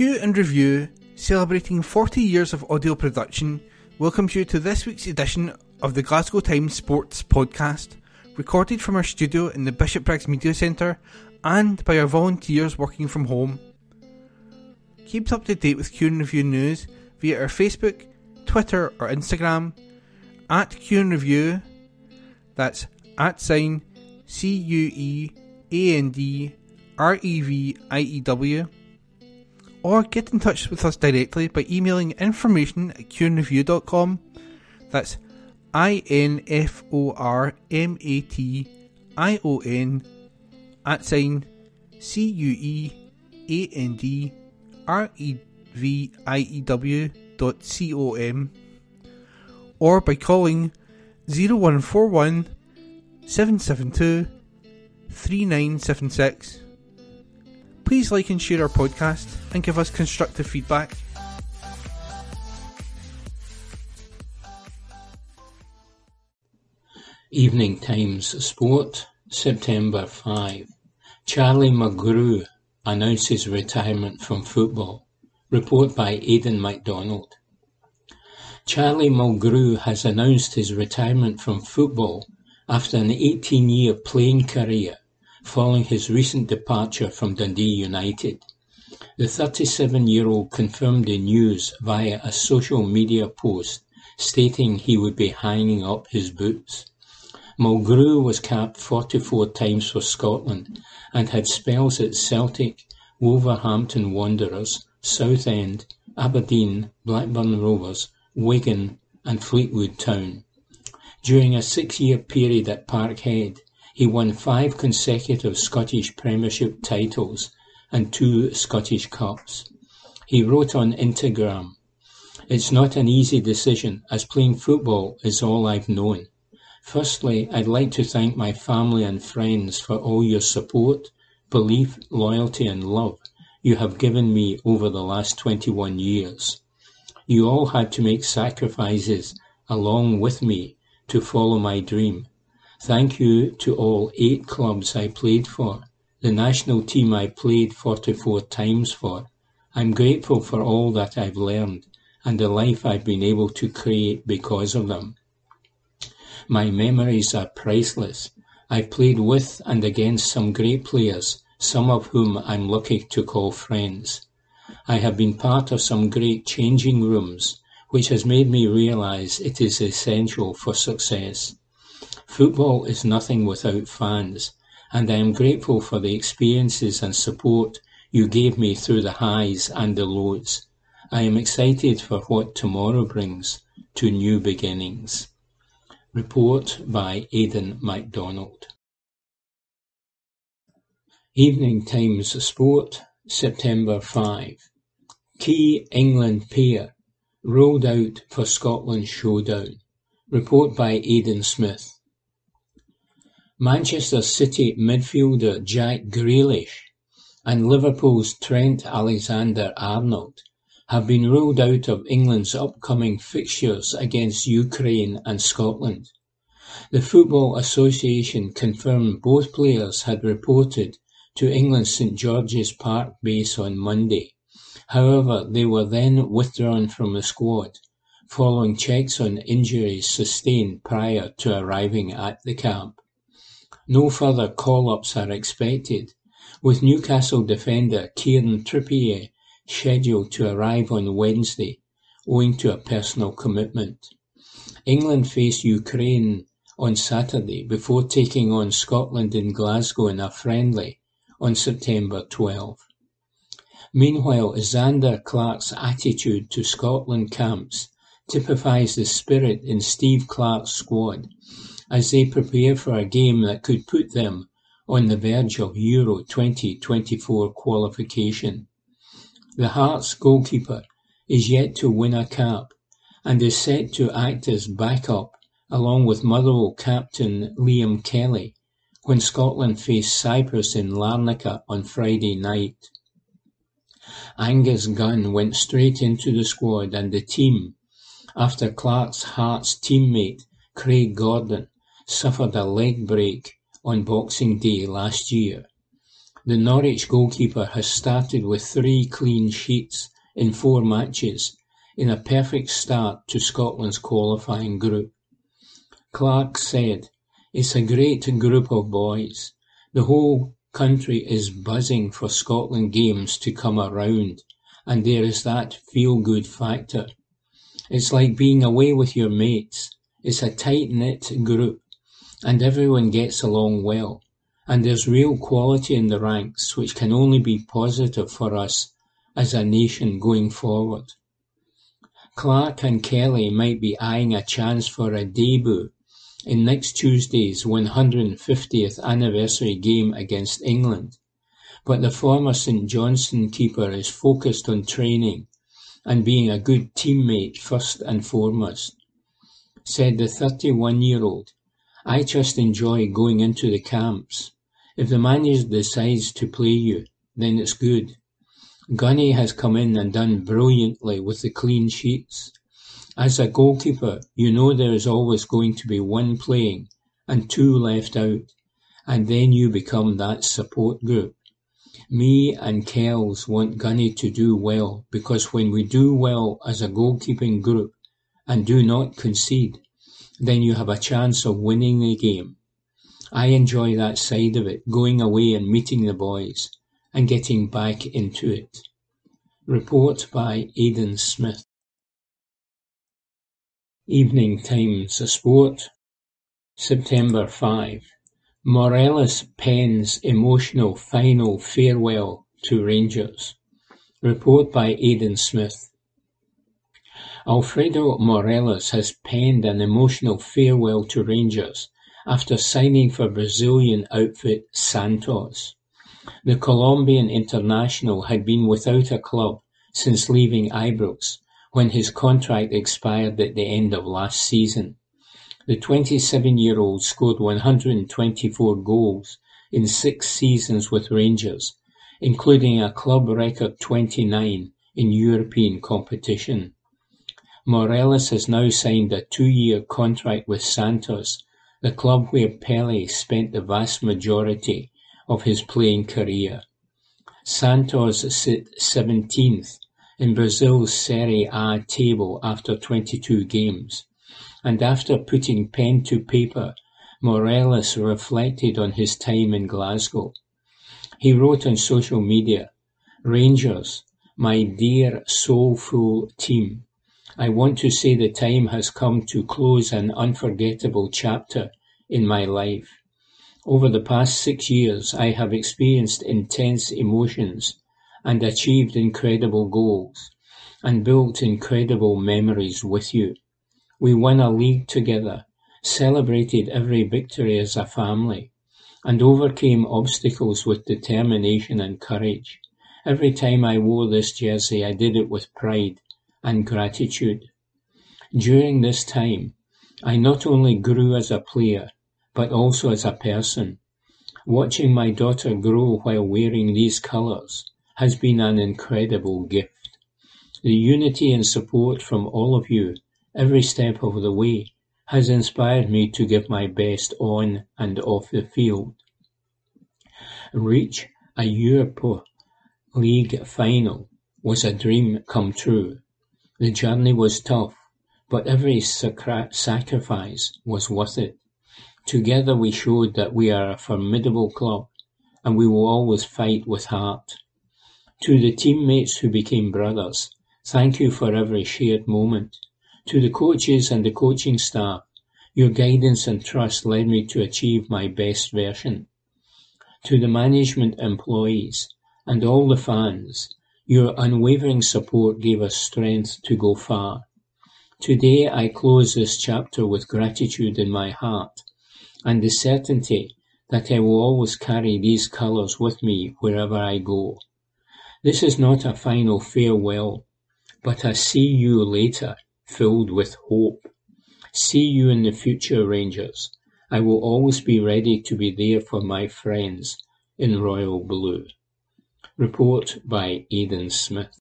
Cue and Review, celebrating 40 years of audio production, welcomes you to this week's edition of the Glasgow Times Sports Podcast, recorded from our studio in the Bishopbriggs Media Centre and by our volunteers working from home. Keep up to date with Cue and Review news via our Facebook, Twitter, or Instagram at Cue and Review. That's at sign C U E A N D R E V I E W or get in touch with us directly by emailing information at cueandreview.com. That's I N F O R M A T I O N at sign C U E A N D R E V I E W dot C O M or by calling 0141 772 3976 Please like and share our podcast and give us constructive feedback. Evening Times Sport, September 5. Charlie Mulgrew announces retirement from football. Report by Aidan MacDonald. Charlie Mulgrew has announced his retirement from football after an 18 year playing career following his recent departure from Dundee United. The 37-year-old confirmed the news via a social media post stating he would be hanging up his boots. Mulgrew was capped 44 times for Scotland and had spells at Celtic, Wolverhampton Wanderers, Southend, Aberdeen, Blackburn Rovers, Wigan and Fleetwood Town. During a six-year period at Parkhead, he won five consecutive Scottish Premiership titles and two Scottish Cups. He wrote on Instagram, It's not an easy decision as playing football is all I've known. Firstly, I'd like to thank my family and friends for all your support, belief, loyalty and love you have given me over the last 21 years. You all had to make sacrifices along with me to follow my dream Thank you to all eight clubs I played for, the national team I played 44 times for. I'm grateful for all that I've learned and the life I've been able to create because of them. My memories are priceless. I've played with and against some great players, some of whom I'm lucky to call friends. I have been part of some great changing rooms, which has made me realize it is essential for success. Football is nothing without fans, and I am grateful for the experiences and support you gave me through the highs and the lows. I am excited for what tomorrow brings to new beginnings. Report by Aidan MacDonald. Evening Times Sport, September 5. Key England pair rolled out for Scotland showdown. Report by Aidan Smith. Manchester City midfielder Jack Grealish and Liverpool's Trent Alexander-Arnold have been ruled out of England's upcoming fixtures against Ukraine and Scotland. The Football Association confirmed both players had reported to England's St George's Park base on Monday. However, they were then withdrawn from the squad, following checks on injuries sustained prior to arriving at the camp. No further call-ups are expected, with Newcastle defender Kieran Trippier scheduled to arrive on Wednesday, owing to a personal commitment. England face Ukraine on Saturday before taking on Scotland in Glasgow in a friendly on September 12. Meanwhile, Zander Clark's attitude to Scotland camps typifies the spirit in Steve Clarke's squad as they prepare for a game that could put them on the verge of Euro 2024 qualification. The Hearts goalkeeper is yet to win a cap and is set to act as backup along with Motherwell captain Liam Kelly when Scotland face Cyprus in Larnaca on Friday night. Angus Gunn went straight into the squad and the team after Clark's Hearts teammate Craig Gordon suffered a leg break on Boxing Day last year. The Norwich goalkeeper has started with three clean sheets in four matches in a perfect start to Scotland's qualifying group. Clark said, It's a great group of boys. The whole country is buzzing for Scotland games to come around, and there is that feel-good factor. It's like being away with your mates. It's a tight-knit group, and everyone gets along well, and there's real quality in the ranks, which can only be positive for us as a nation going forward. Clark and Kelly might be eyeing a chance for a debut in next Tuesday's one hundred and fiftieth anniversary game against England, but the former St Johnstone keeper is focused on training and being a good teammate first and foremost. Said the 31-year-old, I just enjoy going into the camps. If the manager decides to play you, then it's good. Gunny has come in and done brilliantly with the clean sheets. As a goalkeeper, you know there is always going to be one playing and two left out, and then you become that support group. Me and Kells want Gunny to do well because when we do well as a goalkeeping group and do not concede, then you have a chance of winning the game. I enjoy that side of it, going away and meeting the boys and getting back into it. Report by Aidan Smith. Evening Times a Sport, September 5. Morelos pens emotional final farewell to Rangers. Report by Aidan Smith. Alfredo Morelos has penned an emotional farewell to Rangers after signing for Brazilian outfit Santos. The Colombian international had been without a club since leaving Ibrox when his contract expired at the end of last season. The 27-year-old scored 124 goals in six seasons with Rangers, including a club record 29 in European competition. Morelos has now signed a two-year contract with Santos, the club where Pelé spent the vast majority of his playing career. Santos sit seventeenth in Brazil's Serie A table after twenty-two games, and after putting pen to paper, Morelos reflected on his time in Glasgow. He wrote on social media, Rangers, my dear soulful team, I want to say the time has come to close an unforgettable chapter in my life. Over the past six years, I have experienced intense emotions and achieved incredible goals, and built incredible memories with you. We won a league together, celebrated every victory as a family, and overcame obstacles with determination and courage. Every time I wore this jersey, I did it with pride and gratitude. During this time, I not only grew as a player, but also as a person. Watching my daughter grow while wearing these colours has been an incredible gift. The unity and support from all of you, every step of the way, has inspired me to give my best on and off the field. Reach a Europa League final was a dream come true. The journey was tough, but every sacrifice was worth it. Together we showed that we are a formidable club, and we will always fight with heart. To the teammates who became brothers, thank you for every shared moment. To the coaches and the coaching staff, your guidance and trust led me to achieve my best version. To the management employees and all the fans, your unwavering support gave us strength to go far. Today I close this chapter with gratitude in my heart and the certainty that I will always carry these colours with me wherever I go. This is not a final farewell, but a see you later filled with hope. See you in the future, Rangers. I will always be ready to be there for my friends in royal blue. Report by Aidan Smith.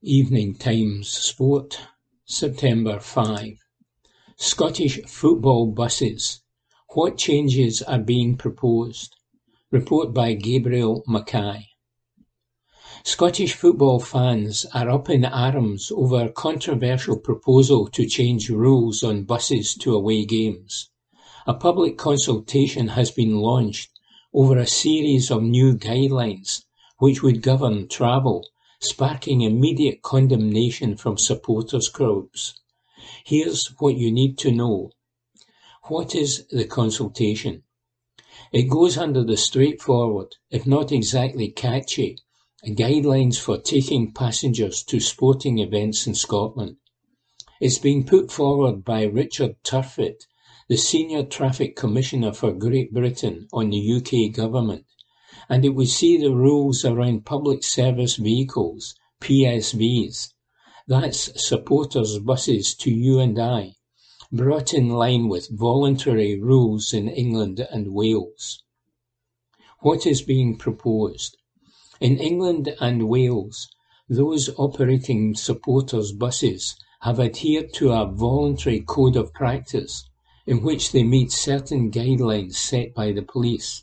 Evening Times Sport, September 5. Scottish football buses. What changes are being proposed? Report by Gabriel McKay. Scottish football fans are up in arms over a controversial proposal to change rules on buses to away games. A public consultation has been launched over a series of new guidelines which would govern travel, sparking immediate condemnation from supporters groups. Here's what you need to know. What is the consultation? It goes under the straightforward, if not exactly catchy, guidelines for taking passengers to sporting events in Scotland. It's being put forward by Richard Turfitt, the Senior Traffic Commissioner for Great Britain on the UK Government, and it would see the rules around public service vehicles, PSVs, that's supporters buses to you and I, brought in line with voluntary rules in England and Wales. What is being proposed? In England and Wales, those operating supporters buses have adhered to a voluntary code of practice in which they meet certain guidelines set by the police.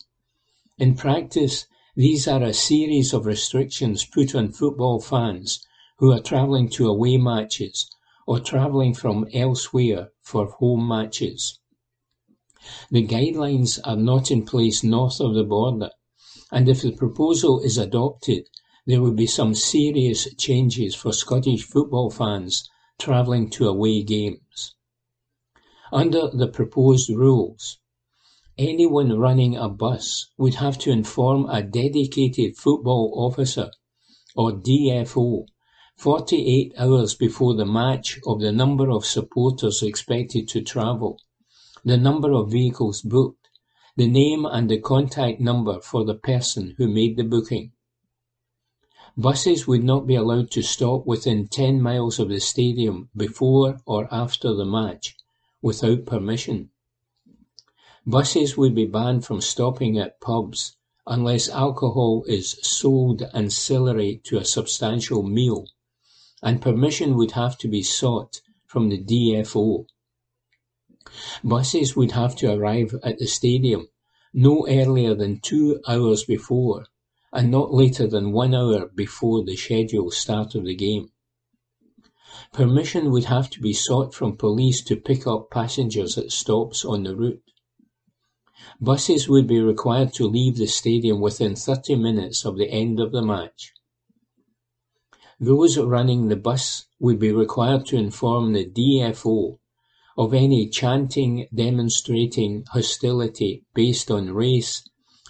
In practice, these are a series of restrictions put on football fans who are travelling to away matches or travelling from elsewhere for home matches. The guidelines are not in place north of the border, and if the proposal is adopted, there will be some serious changes for Scottish football fans travelling to away games. Under the proposed rules, anyone running a bus would have to inform a dedicated football officer or DFO 48 hours before the match of the number of supporters expected to travel, the number of vehicles booked, the name and the contact number for the person who made the booking. Buses would not be allowed to stop within 10 miles of the stadium before or after the match without permission. Buses would be banned from stopping at pubs unless alcohol is sold ancillary to a substantial meal and permission would have to be sought from the DFO. Buses would have to arrive at the stadium no earlier than two hours before and not later than one hour before the scheduled start of the game. Permission would have to be sought from police to pick up passengers at stops on the route. Buses would be required to leave the stadium within 30 minutes of the end of the match. Those running the bus would be required to inform the DFO of any chanting demonstrating hostility based on race,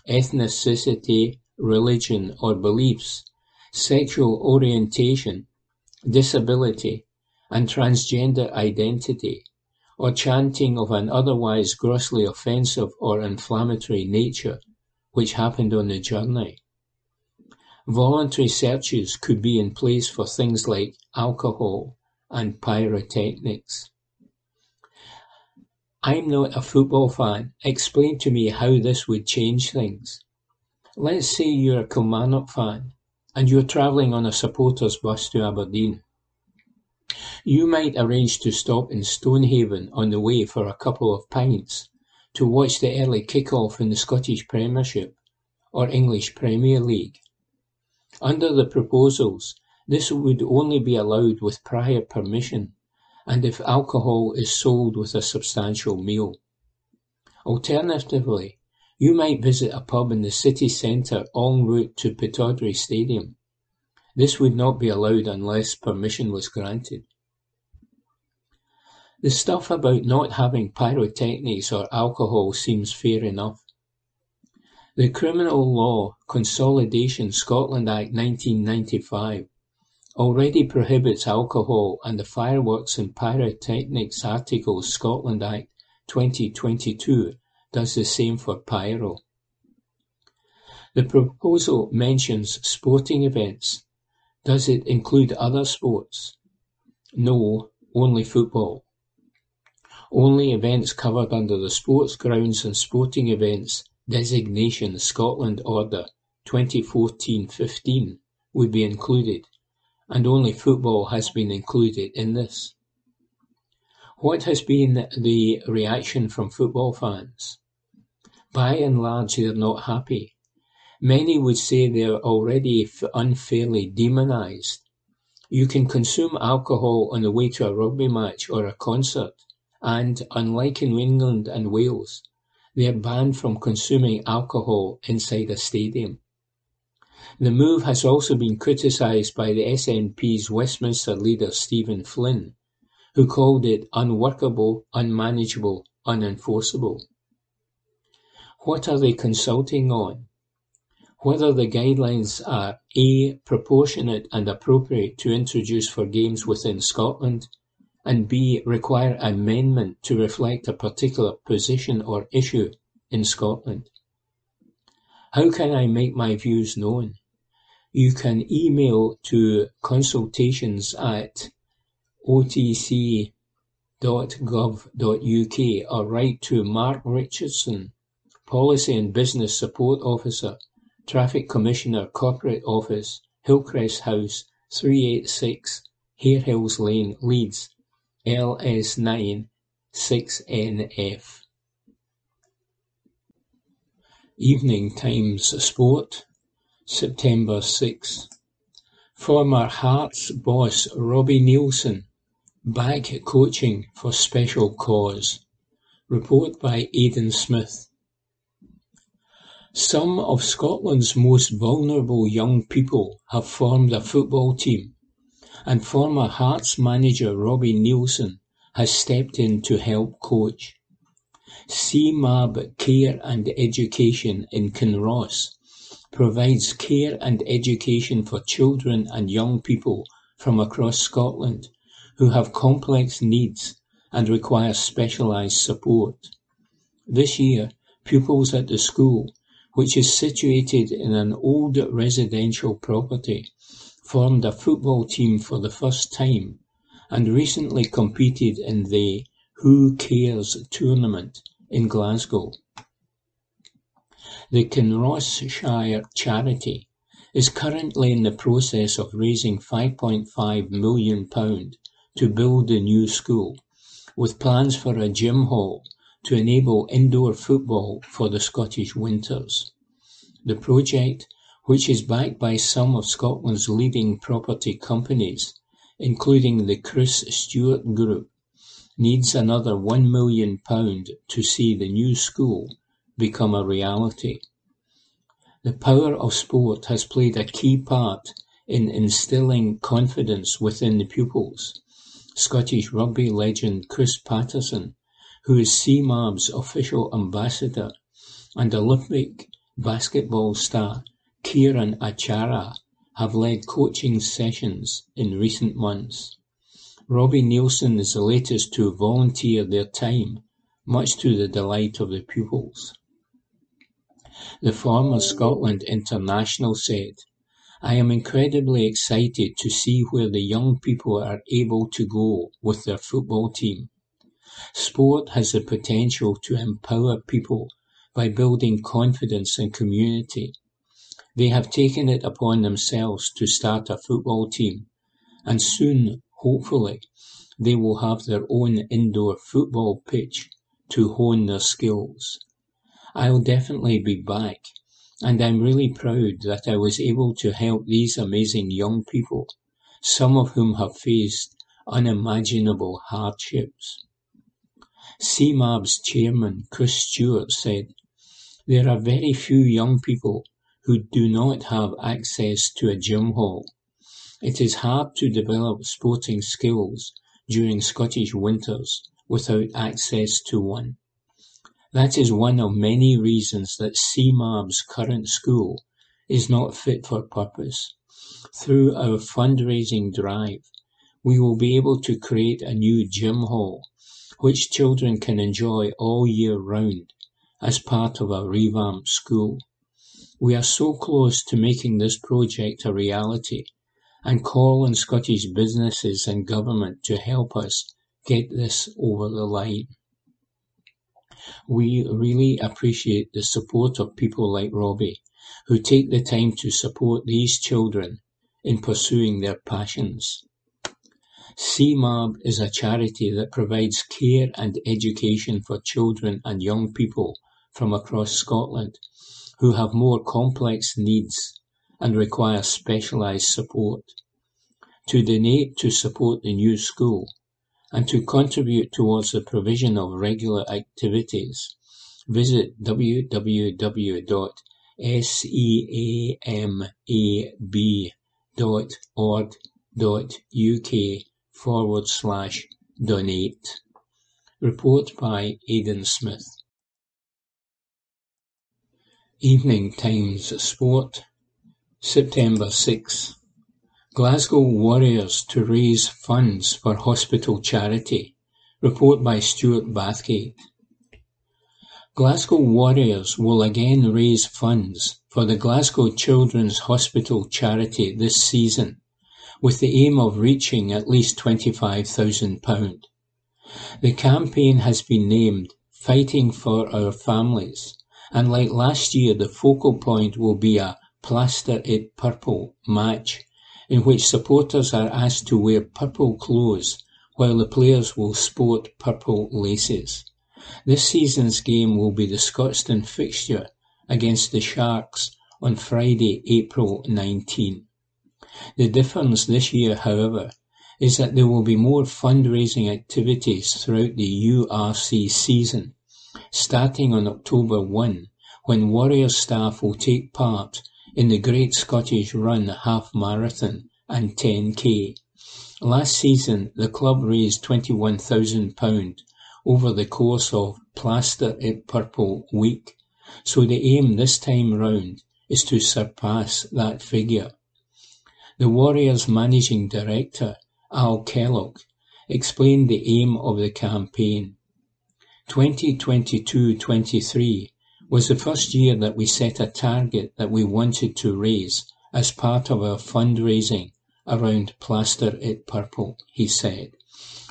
ethnicity, religion or beliefs, sexual orientation, disability, and transgender identity, or chanting of an otherwise grossly offensive or inflammatory nature which happened on the journey. Voluntary searches could be in place for things like alcohol and pyrotechnics. I'm not a football fan. Explain to me how this would change things. Let's say you're a Kilmarnock fan and you're travelling on a supporters bus to Aberdeen. You might arrange to stop in Stonehaven on the way for a couple of pints to watch the early kick-off in the Scottish Premiership or English Premier League. Under the proposals, this would only be allowed with prior permission and if alcohol is sold with a substantial meal. Alternatively, you might visit a pub in the city centre en route to Pittodrie Stadium. This would not be allowed unless permission was granted. The stuff about not having pyrotechnics or alcohol seems fair enough. The Criminal Law Consolidation Scotland Act 1995 already prohibits alcohol and the Fireworks and Pyrotechnics Articles Scotland Act 2022 does the same for pyro. The proposal mentions sporting events. Does it include other sports? No, only football. Only events covered under the Sports Grounds and Sporting Events Designation Scotland Order 2014-15 would be included, and only football has been included in this. What has been the reaction from football fans? By and large, they're not happy. Many would say they are already unfairly demonised. You can consume alcohol on the way to a rugby match or a concert, and, unlike in England and Wales, they are banned from consuming alcohol inside a stadium. The move has also been criticised by the SNP's Westminster leader Stephen Flynn, who called it unworkable, unmanageable, unenforceable. What are they consulting on? Whether the guidelines are A. proportionate and appropriate to introduce for games within Scotland, and B. require amendment to reflect a particular position or issue in Scotland. How can I make my views known? You can email to consultations at otc.gov.uk or write to Mark Richardson, Policy and Business Support Officer, Traffic Commissioner Corporate Office, Hillcrest House, 386 Harehills Lane, Leeds, LS9 6NF. Evening Times Sport September 6. Former Hearts boss Robbie Neilson back coaching for special cause. Report by Aidan Smith. Some of Scotland's most vulnerable young people have formed a football team, and former Hearts manager Robbie Neilson has stepped in to help coach. Seamab Care and Education in Kinross provides care and education for children and young people from across Scotland who have complex needs and require specialised support. This year, pupils at the school, which is situated in an old residential property, formed a football team for the first time and recently competed in the Who Cares tournament in Glasgow. The Kinross-shire charity is currently in the process of raising £5.5 million to build the new school, with plans for a gym hall to enable indoor football for the Scottish winters. The project, which is backed by some of Scotland's leading property companies, including the Chris Stewart Group, needs another £1 million to see the new school become a reality. The power of sport has played a key part in instilling confidence within the pupils. Scottish rugby legend Chris Paterson, who is Seamab's official ambassador, and Olympic basketball star Kieran Achara have led coaching sessions in recent months. Robbie Neilson is the latest to volunteer their time, much to the delight of the pupils. The former Scotland international said, I am incredibly excited to see where the young people are able to go with their football team. Sport has the potential to empower people by building confidence and community. They have taken it upon themselves to start a football team, and soon, hopefully, they will have their own indoor football pitch to hone their skills. I'll definitely be back, and I'm really proud that I was able to help these amazing young people, some of whom have faced unimaginable hardships. Seamab's chairman, Chris Stewart, said, There are very few young people who do not have access to a gym hall. It is hard to develop sporting skills during Scottish winters without access to one. That is one of many reasons that Seamab's current school is not fit for purpose. Through our fundraising drive, we will be able to create a new gym hall which children can enjoy all year round as part of a revamped school. We are so close to making this project a reality and call on Scottish businesses and government to help us get this over the line. We really appreciate the support of people like Robbie, who take the time to support these children in pursuing their passions. Seamab is a charity that provides care and education for children and young people from across Scotland who have more complex needs and require specialised support. To donate to support the new school and to contribute towards the provision of regular activities, visit www.seamab.org.uk forward slash donate. Report by Aidan Smith. Evening Times Sport, September 6. Glasgow Warriors to raise funds for hospital charity. Report by Stuart Bathgate. Glasgow Warriors will again raise funds for the Glasgow Children's Hospital charity this season, with the aim of reaching at least £25,000. The campaign has been named Fighting for Our Families and like last year the focal point will be a "Plaster It Purple" match in which supporters are asked to wear purple clothes while the players will sport purple laces. This season's game will be the Scotstoun fixture against the Sharks on Friday, April 19. The difference this year, however, is that there will be more fundraising activities throughout the URC season starting on October 1 when Warriors staff will take part in the Great Scottish Run Half Marathon and 10K. Last season the club raised £21,000 over the course of Plaster It Purple Week, so the aim this time round is to surpass that figure. The Warriors managing director, Al Kellock, explained the aim of the campaign. 2022-23 was the first year that we set a target that we wanted to raise as part of our fundraising around Plaster It Purple, he said.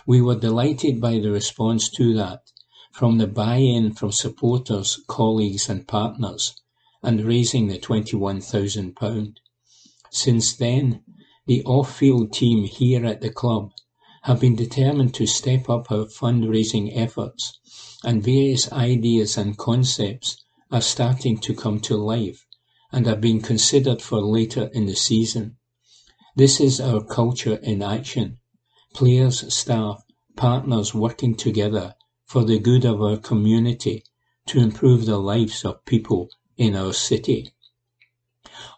We were delighted by the response to that, from the buy-in from supporters, colleagues and partners, and raising the £21,000. Since then, the off-field team here at the club have been determined to step up our fundraising efforts and various ideas and concepts are starting to come to life and are being considered for later in the season. This is our culture in action. Players, staff, partners working together for the good of our community to improve the lives of people in our city.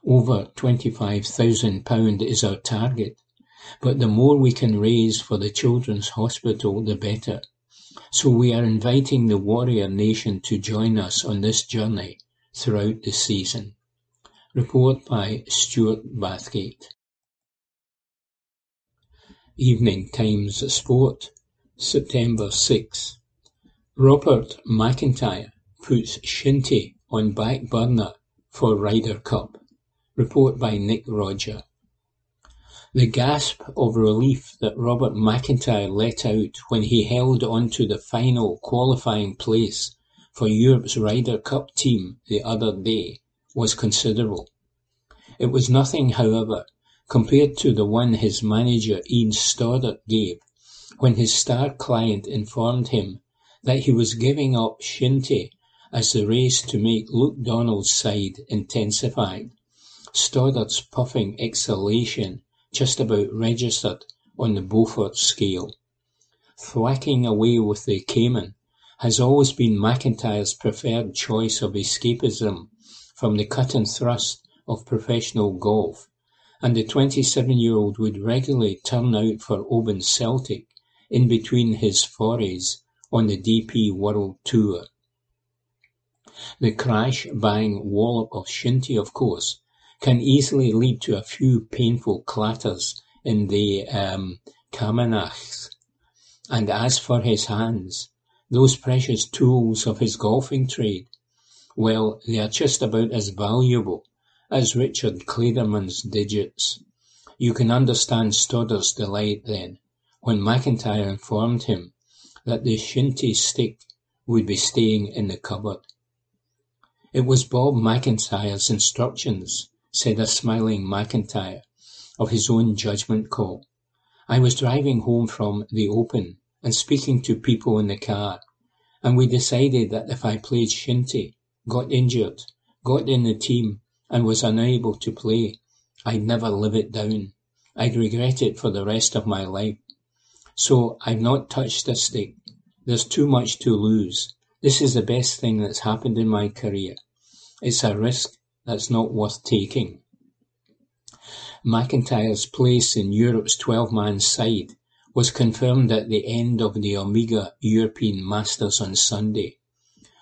Over £25,000 is our target, but the more we can raise for the Children's Hospital, the better. So we are inviting the Warrior Nation to join us on this journey throughout the season. Report by Stuart Bathgate. Evening Times Sport, September 6. Robert McIntyre puts Shinty on back burner for Ryder Cup. Report by Nick Rodger. The gasp of relief that Robert McIntyre let out when he held on to the final qualifying place for Europe's Ryder Cup team the other day was considerable. It was nothing, however, compared to the one his manager Ian Stoddart gave when his star client informed him that he was giving up Shinty as the race to make Luke Donald's side intensified. Stoddart's puffing exhalation just about registered on the Beaufort scale. Thwacking away with the caman has always been McIntyre's preferred choice of escapism from the cut and thrust of professional golf, and the 27-year-old would regularly turn out for Oban Celtic in between his forays on the DP World Tour. The crash, bang, wallop of Shinty, of course, can easily lead to a few painful clatters in the um, And as for his hands, those precious tools of his golfing trade, well, they are just about as valuable as Richard Clayderman's digits. You can understand Stoddart's delight then, when McIntyre informed him that the shinty stick would be staying in the cupboard. It was Bob McIntyre's instructions said a smiling McIntyre of his own judgment call. I was driving home from the Open and speaking to people in the car, and we decided that if I played shinty, got injured, got in the team, and was unable to play, I'd never live it down. I'd regret it for the rest of my life. So I've not touched a stick. There's too much to lose. This is the best thing that's happened in my career. It's a risk that's not worth taking. McIntyre's place in Europe's 12-man side was confirmed at the end of the Omega European Masters on Sunday.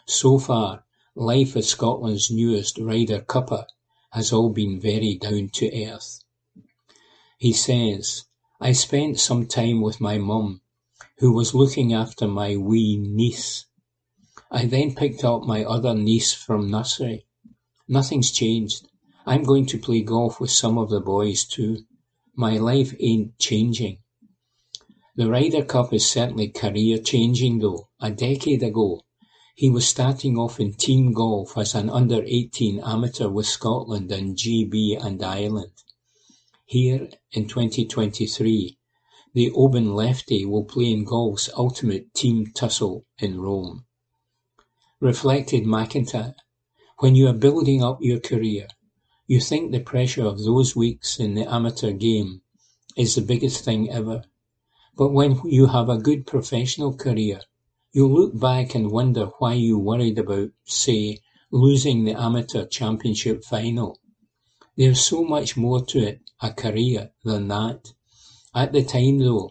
So far, life as Scotland's newest Ryder Cupper has all been very down to earth. He says, I spent some time with my mum, who was looking after my wee niece. I then picked up my other niece from nursery. Nothing's changed. I'm going to play golf with some of the boys too. My life ain't changing. The Ryder Cup is certainly career changing though. A decade ago, he was starting off in team golf as an under 18 amateur with Scotland and GB and Ireland. Here, in twenty-twenty-three, the Oban lefty will play in golf's ultimate team tussle in Rome. Reflected McIntyre, when you are building up your career, you think the pressure of those weeks in the amateur game is the biggest thing ever. But when you have a good professional career, you look back and wonder why you worried about, say, losing the amateur championship final there's so much more to it, a career, than that. At the time, though,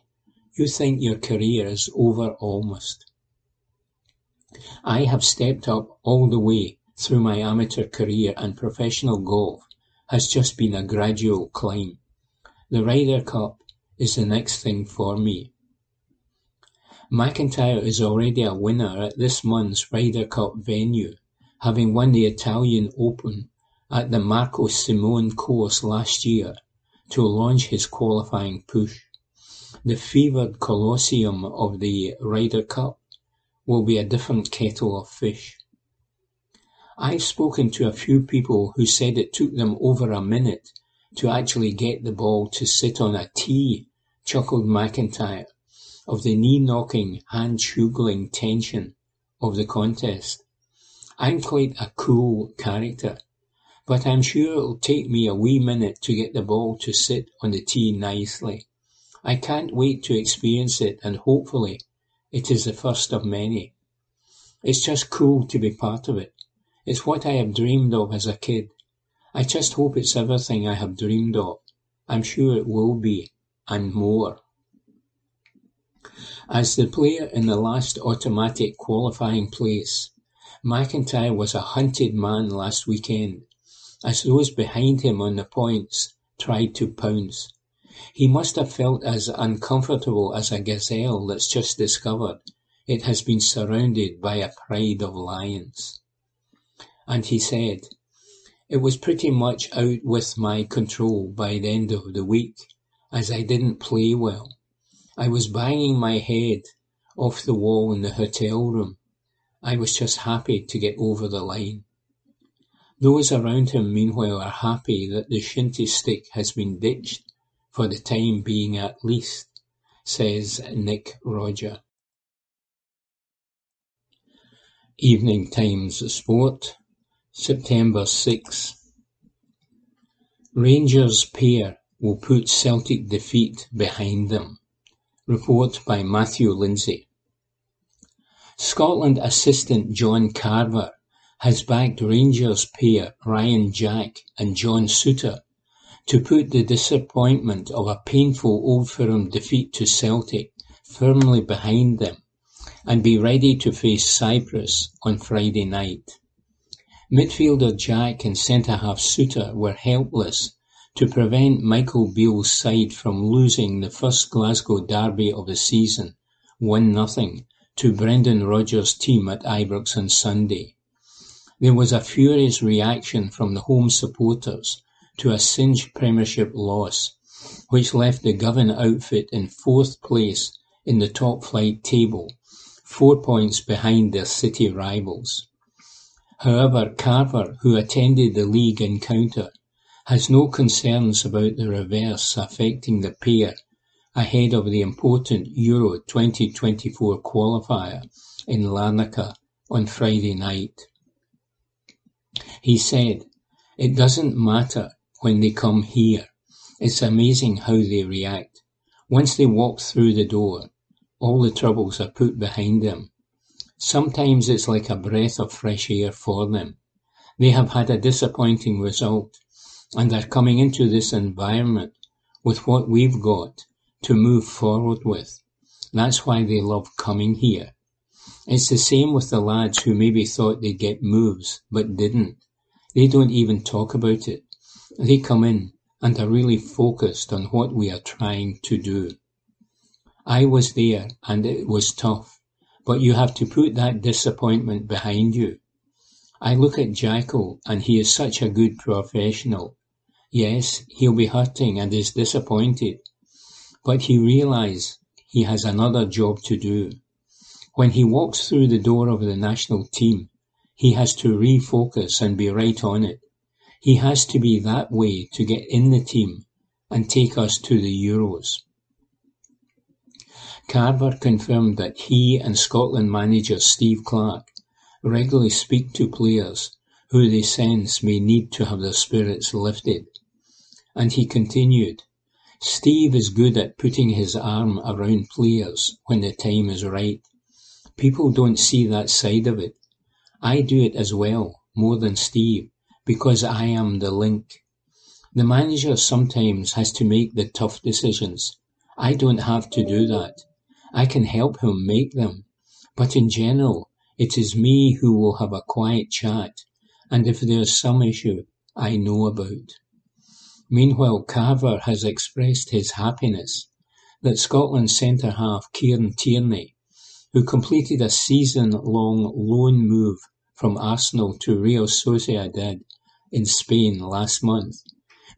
you think your career is over almost. I have stepped up all the way through my amateur career and professional golf has just been a gradual climb. The Ryder Cup is the next thing for me. McIntyre is already a winner at this month's Ryder Cup venue, having won the Italian Open at the Marco Simone course last year to launch his qualifying push. The fevered Colosseum of the Ryder Cup will be a different kettle of fish. I've spoken to a few people who said it took them over a minute to actually get the ball to sit on a tee, chuckled McIntyre, of the knee-knocking, hand-shuggling tension of the contest. I'm quite a cool character, but I'm sure it'll take me a wee minute to get the ball to sit on the tee nicely. I can't wait to experience it and hopefully it is the first of many. It's just cool to be part of it. It's what I have dreamed of as a kid. I just hope it's everything I have dreamed of. I'm sure it will be, and more. As the player in the last automatic qualifying place, McIntyre was a hunted man last weekend as those behind him on the points tried to pounce. He must have felt as uncomfortable as a gazelle that's just discovered it has been surrounded by a pride of lions. And he said, It was pretty much out with my control by the end of the week, as I didn't play well. I was banging my head off the wall in the hotel room. I was just happy to get over the line. Those around him meanwhile are happy that the shinty stick has been ditched, for the time being at least, says Nick Rodger. Evening Times Sport, September 6. Rangers pair will put Celtic defeat behind them. Report by Matthew Lindsay. Scotland assistant John Carver has backed Rangers pair Ryan Jack and John Souttar to put the disappointment of a painful Old Firm defeat to Celtic firmly behind them and be ready to face Cyprus on Friday night. Midfielder Jack and centre-half Souttar were helpless to prevent Michael Beale's side from losing the first Glasgow derby of the season 1-0 to Brendan Rodgers' team at Ibrox on Sunday. There was a furious reaction from the home supporters to a cinched Premiership loss, which left the Govan outfit in fourth place in the top-flight table, four points behind their city rivals. However, Carver, who attended the league encounter, has no concerns about the reverse affecting the pair ahead of the important Euro 2024 qualifier in Larnaca on Friday night. He said, It doesn't matter when they come here. It's amazing how they react. Once they walk through the door, all the troubles are put behind them. Sometimes it's like a breath of fresh air for them. They have had a disappointing result and are coming into this environment with what we've got to move forward with. That's why they love coming here. It's the same with the lads who maybe thought they'd get moves, but didn't. They don't even talk about it. They come in and are really focused on what we are trying to do. I was there and it was tough, but you have to put that disappointment behind you. I look at Jacko and he is such a good professional. Yes, he'll be hurting and is disappointed, but he realizes he has another job to do. When he walks through the door of the national team, he has to refocus and be right on it. He has to be that way to get in the team and take us to the Euros. Carver confirmed that he and Scotland manager Steve Clarke regularly speak to players who they sense may need to have their spirits lifted. And he continued, Steve is good at putting his arm around players when the time is right. People don't see that side of it. I do it as well, more than Steve, because I am the link. The manager sometimes has to make the tough decisions. I don't have to do that. I can help him make them. But in general, it is me who will have a quiet chat, and if there's some issue, I know about. Meanwhile, Carver has expressed his happiness that Scotland centre-half Kieran Tierney, who completed a season-long loan move from Arsenal to Real Sociedad in Spain last month,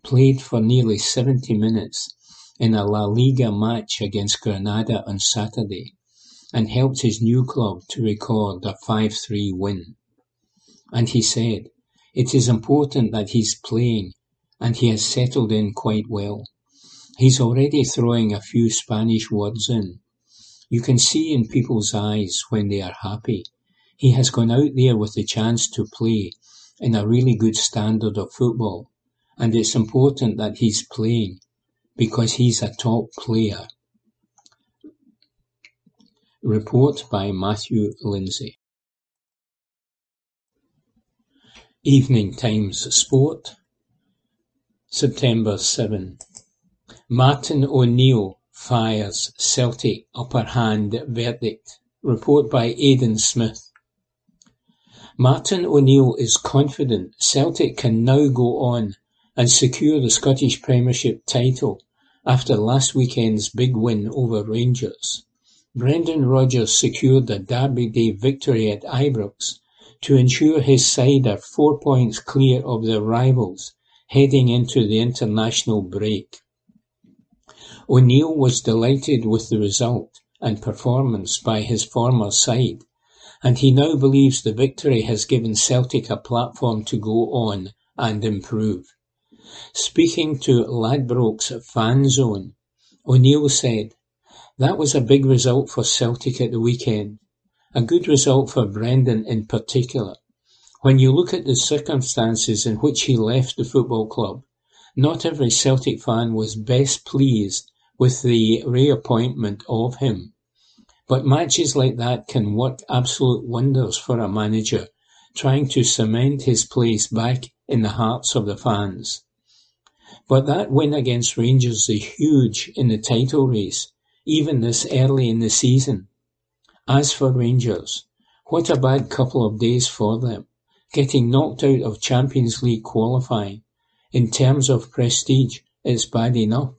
played for nearly 70 minutes in a La Liga match against Granada on Saturday and helped his new club to record a 5-3 win. And he said, it is important that he's playing and he has settled in quite well. He's already throwing a few Spanish words in. You can see in people's eyes when they are happy. He has gone out there with the chance to play in a really good standard of football, and it's important that he's playing because he's a top player. Report by Matthew Lindsay. Evening Times Sport, September 7. Martin O'Neill fires Celtic upper hand verdict. Report by Aidan Smith. Martin O'Neill is confident Celtic can now go on and secure the Scottish Premiership title after last weekend's big win over Rangers. Brendan Rodgers secured a Derby Day victory at Ibrox to ensure his side are four points clear of their rivals heading into the international break. O'Neill was delighted with the result and performance by his former side and he now believes the victory has given Celtic a platform to go on and improve. Speaking to Ladbrokes Fan Zone, O'Neill said, That was a big result for Celtic at the weekend. A good result for Brendan in particular. When you look at the circumstances in which he left the football club, not every Celtic fan was best pleased with the reappointment of him. But matches like that can work absolute wonders for a manager trying to cement his place back in the hearts of the fans. But that win against Rangers is huge in the title race, even this early in the season. As for Rangers, what a bad couple of days for them, getting knocked out of Champions League qualifying. In terms of prestige, it's bad enough,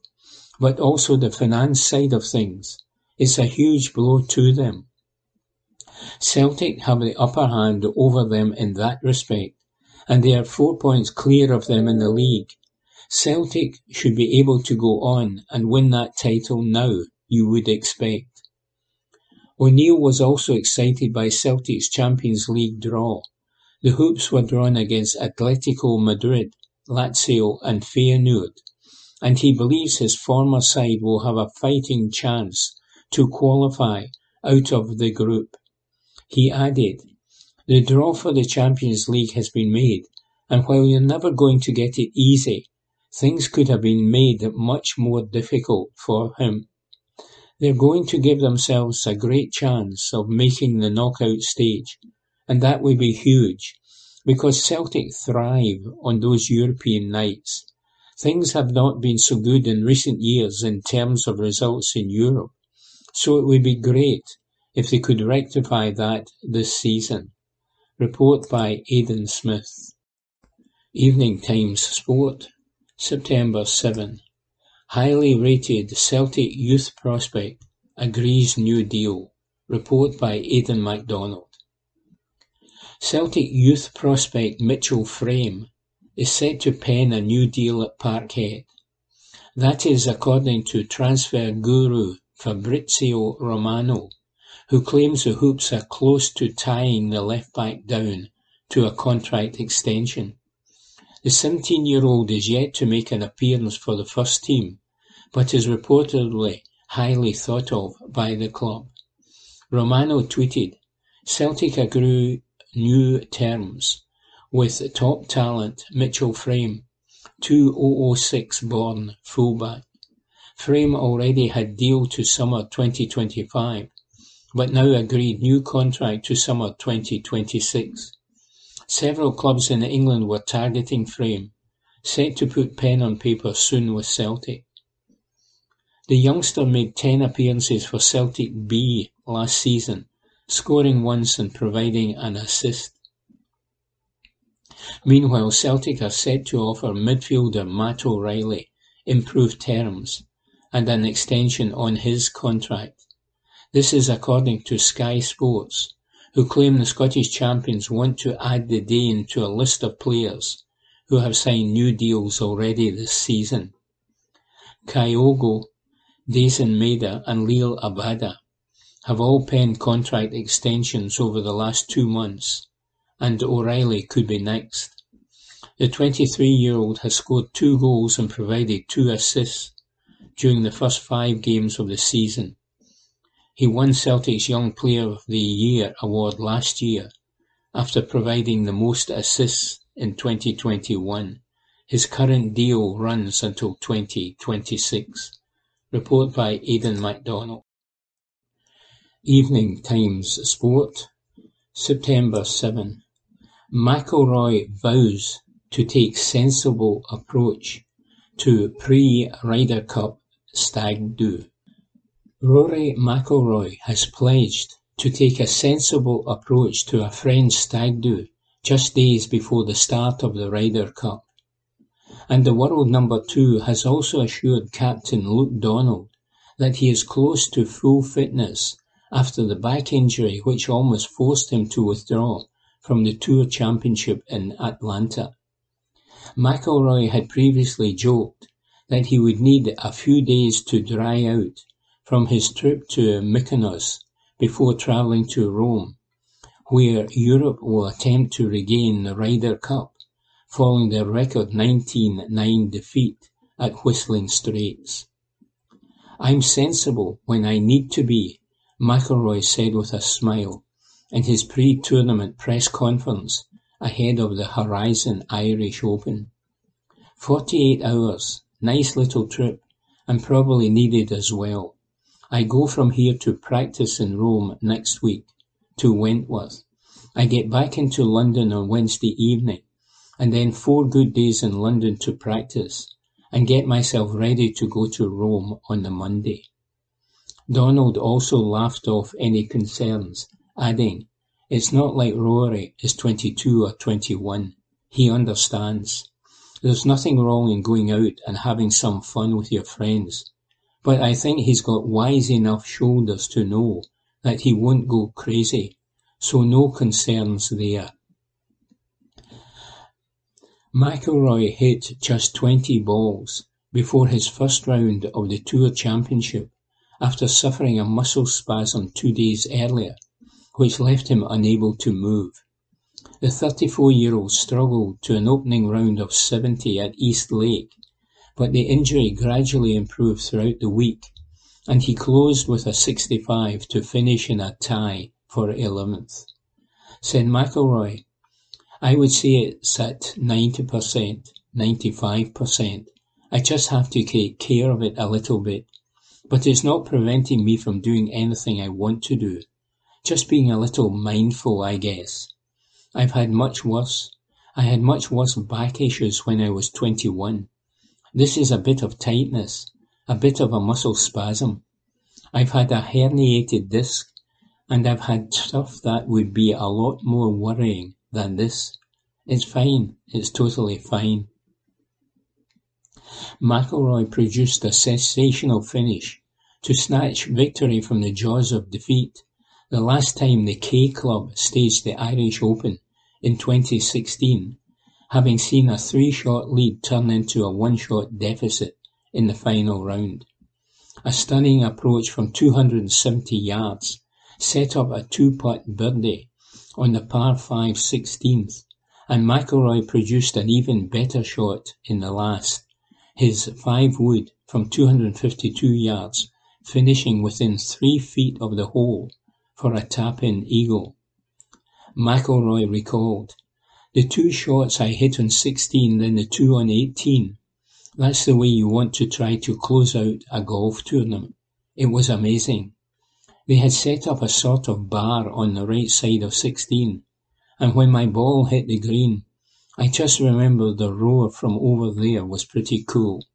but also the finance side of things. It's a huge blow to them. Celtic have the upper hand over them in that respect, and they are four points clear of them in the league. Celtic should be able to go on and win that title now, you would expect. O'Neill was also excited by Celtic's Champions League draw. The Hoops were drawn against Atletico Madrid, Lazio and Feyenoord, and he believes his former side will have a fighting chance to qualify out of the group. He added, The draw for the Champions League has been made and while you're never going to get it easy, things could have been made much more difficult for him. They're going to give themselves a great chance of making the knockout stage, and that would be huge, because Celtic thrive on those European nights. Things have not been so good in recent years in terms of results in Europe, so it would be great if they could rectify that this season. Report by Aidan Smith. Evening Times Sport, September 7. Highly rated Celtic youth prospect agrees new deal. Report by Aidan MacDonald. Celtic youth prospect Mitchell Frame is set to pen a new deal at Parkhead. That is according to transfer guru Fabrizio Romano, who claims the Hoops are close to tying the left back down to a contract extension. The 17-year-old is yet to make an appearance for the first team, but is reportedly highly thought of by the club. Romano tweeted, Celtic agree new terms with top talent Mitchell Frame, 2006 born fullback. Frame already had deal to summer 2025, but now agreed new contract to summer 2026. Several clubs in England were targeting Frame, set to put pen on paper soon with Celtic. The youngster made ten appearances for Celtic B last season, scoring once and providing an assist. Meanwhile, Celtic are set to offer midfielder Matt O'Riley improved terms and an extension on his contract. This is according to Sky Sports, who claim the Scottish champions want to add the Dane to a list of players who have signed new deals already this season. Kyogo, Daizen Maeda and Liel Abada have all penned contract extensions over the last two months, and O'Riley could be next. The 23-year-old has scored two goals and provided two assists during the first five games of the season. He won Celtic's Young Player of the Year award last year after providing the most assists in twenty-twenty-one. His current deal runs until twenty-twenty-six. Report by Aidan MacDonald. Evening Times Sport, September 7. McIlroy vows to take sensible approach to pre-Ryder Cup stag do. Rory McIlroy has pledged to take a sensible approach to a French stag do just days before the start of the Ryder Cup. And the world number two has also assured Captain Luke Donald that he is close to full fitness after the back injury which almost forced him to withdraw from the Tour Championship in Atlanta. McIlroy had previously joked that he would need a few days to dry out from his trip to Mykonos before travelling to Rome, where Europe will attempt to regain the Ryder Cup following their record 19-9 defeat at Whistling Straits. I'm sensible when I need to be, McIlroy said with a smile in his pre-tournament press conference ahead of the Horizon Irish Open. 48 hours, nice little trip, and probably needed as well. I go from here to practice in Rome next week, to Wentworth. I get back into London on Wednesday evening, and then four good days in London to practice, and get myself ready to go to Rome on the Monday. Donald also laughed off any concerns, adding, It's not like Rory is 22 or 21. He understands. There's nothing wrong in going out and having some fun with your friends. But I think he's got wise enough shoulders to know that he won't go crazy, so no concerns there. McIlroy hit just 20 balls before his first round of the Tour Championship after suffering a muscle spasm two days earlier, which left him unable to move. The 34-year-old struggled to an opening round of 70 at East Lake but the injury gradually improved throughout the week, and he closed with a 65 to finish in a tie for eleventh. Said McIlroy, I would say it's at 90%, 95%. I just have to take care of it a little bit. But it's not preventing me from doing anything I want to do. Just being a little mindful, I guess. I've had much worse. I had much worse back issues when I was 21. This is a bit of tightness, a bit of a muscle spasm. I've had a herniated disc, and I've had stuff that would be a lot more worrying than this. It's fine. It's totally fine. McIlroy produced a sensational finish to snatch victory from the jaws of defeat the last time the K Club staged the Irish Open in twenty-sixteen, having seen a three-shot lead turn into a one-shot deficit in the final round. A stunning approach from 270 yards set up a two-putt birdie on the par 5 16th, and McIlroy produced an even better shot in the last, his five-wood from 252 yards, finishing within three feet of the hole for a tap-in eagle. McIlroy recalled, The two shots I hit on 16 then the two on 18. That's the way you want to try to close out a golf tournament. It was amazing. They had set up a sort of bar on the right side of 16, and when my ball hit the green, I just remember the roar from over there was pretty cool.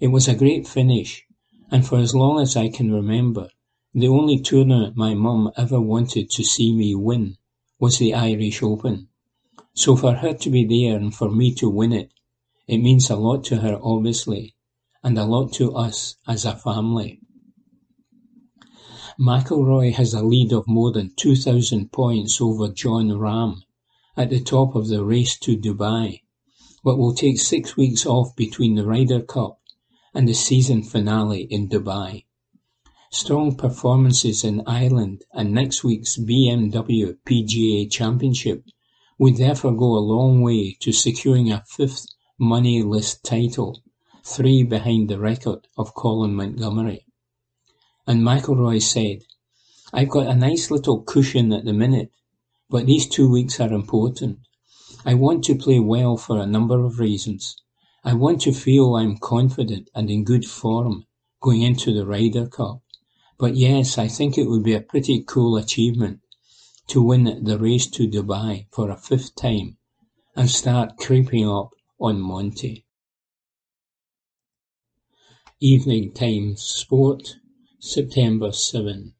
It was a great finish, and for as long as I can remember, the only tournament my mum ever wanted to see me win was the Irish Open. So for her to be there and for me to win it, it means a lot to her obviously, and a lot to us as a family. McIlroy has a lead of more than 2,000 points over Jon Rahm at the top of the race to Dubai, but will take six weeks off between the Ryder Cup and the season finale in Dubai. Strong performances in Ireland and next week's BMW PGA Championship would therefore go a long way to securing a fifth money list title, three behind the record of Colin Montgomerie. And McIlroy said, I've got a nice little cushion at the minute, but these two weeks are important. I want to play well for a number of reasons. I want to feel I'm confident and in good form going into the Ryder Cup. But yes, I think it would be a pretty cool achievement to win the race to Dubai for a fifth time and start creeping up on Monty. Evening Times Sport, September 7.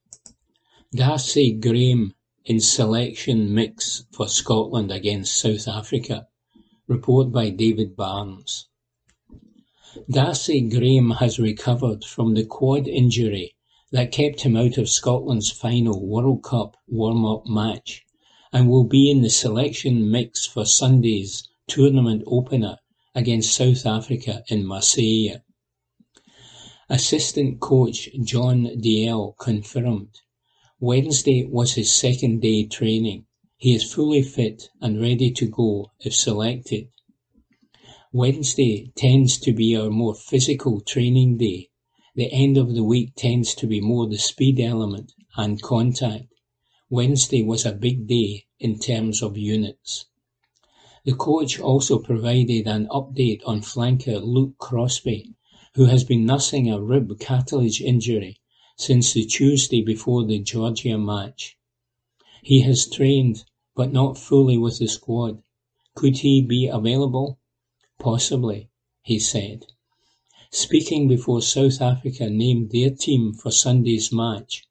Darcy Graham in selection mix for Scotland against South Africa. Report by David Barnes. Darcy Graham has recovered from the quad injury that kept him out of Scotland's final World Cup warm-up match and will be in the selection mix for Sunday's tournament opener against South Africa in Marseille. Assistant coach John Dalziel confirmed. Wednesday was his second day training. He is fully fit and ready to go if selected. Wednesday tends to be our more physical training day the end of the week tends to be more the speed element and contact. Wednesday was a big day in terms of units. The coach also provided an update on flanker Luke Crosbie, who has been nursing a rib cartilage injury since the Tuesday before the Georgia match. He has trained, but not fully with the squad. Could he be available? Possibly, he said. Speaking before South Africa named their team for Sunday's match,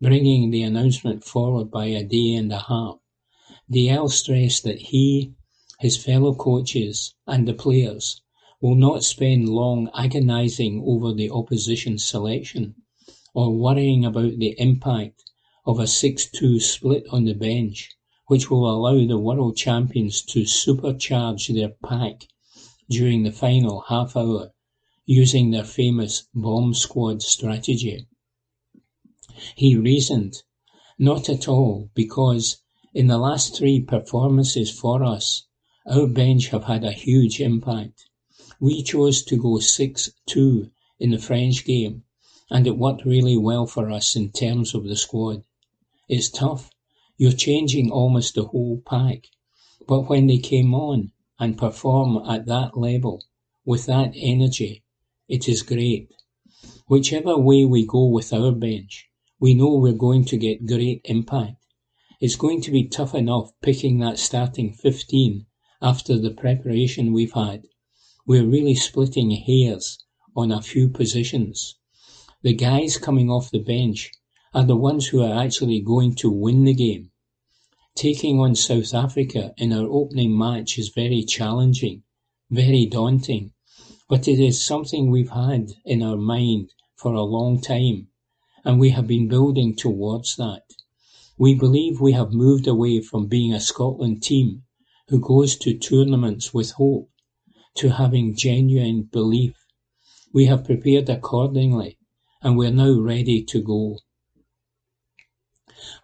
bringing the announcement forward by a day and a half, Dalziel stressed that he, his fellow coaches, and the players will not spend long agonising over the opposition selection or worrying about the impact of a 6-2 split on the bench, which will allow the world champions to supercharge their pack during the final half hour using their famous bomb squad strategy. He reasoned, not at all, because in the last three performances for us, our bench have had a huge impact. We chose to go 6-2 in the French game, and it worked really well for us in terms of the squad. It's tough. You're changing almost the whole pack, But when they came on and perform at that level, with that energy, it is great. Whichever way we go with our bench, we know we're going to get great impact. It's going to be tough enough picking that starting 15 after the preparation we've had. We're really splitting hairs on a few positions. The guys coming off the bench are the ones who are actually going to win the game. Taking on South Africa in our opening match is very challenging, very daunting, but it is something we've had in our mind for a long time, and we have been building towards that. We believe we have moved away from being a Scotland team who goes to tournaments with hope to having genuine belief. We have prepared accordingly, and we are now ready to go.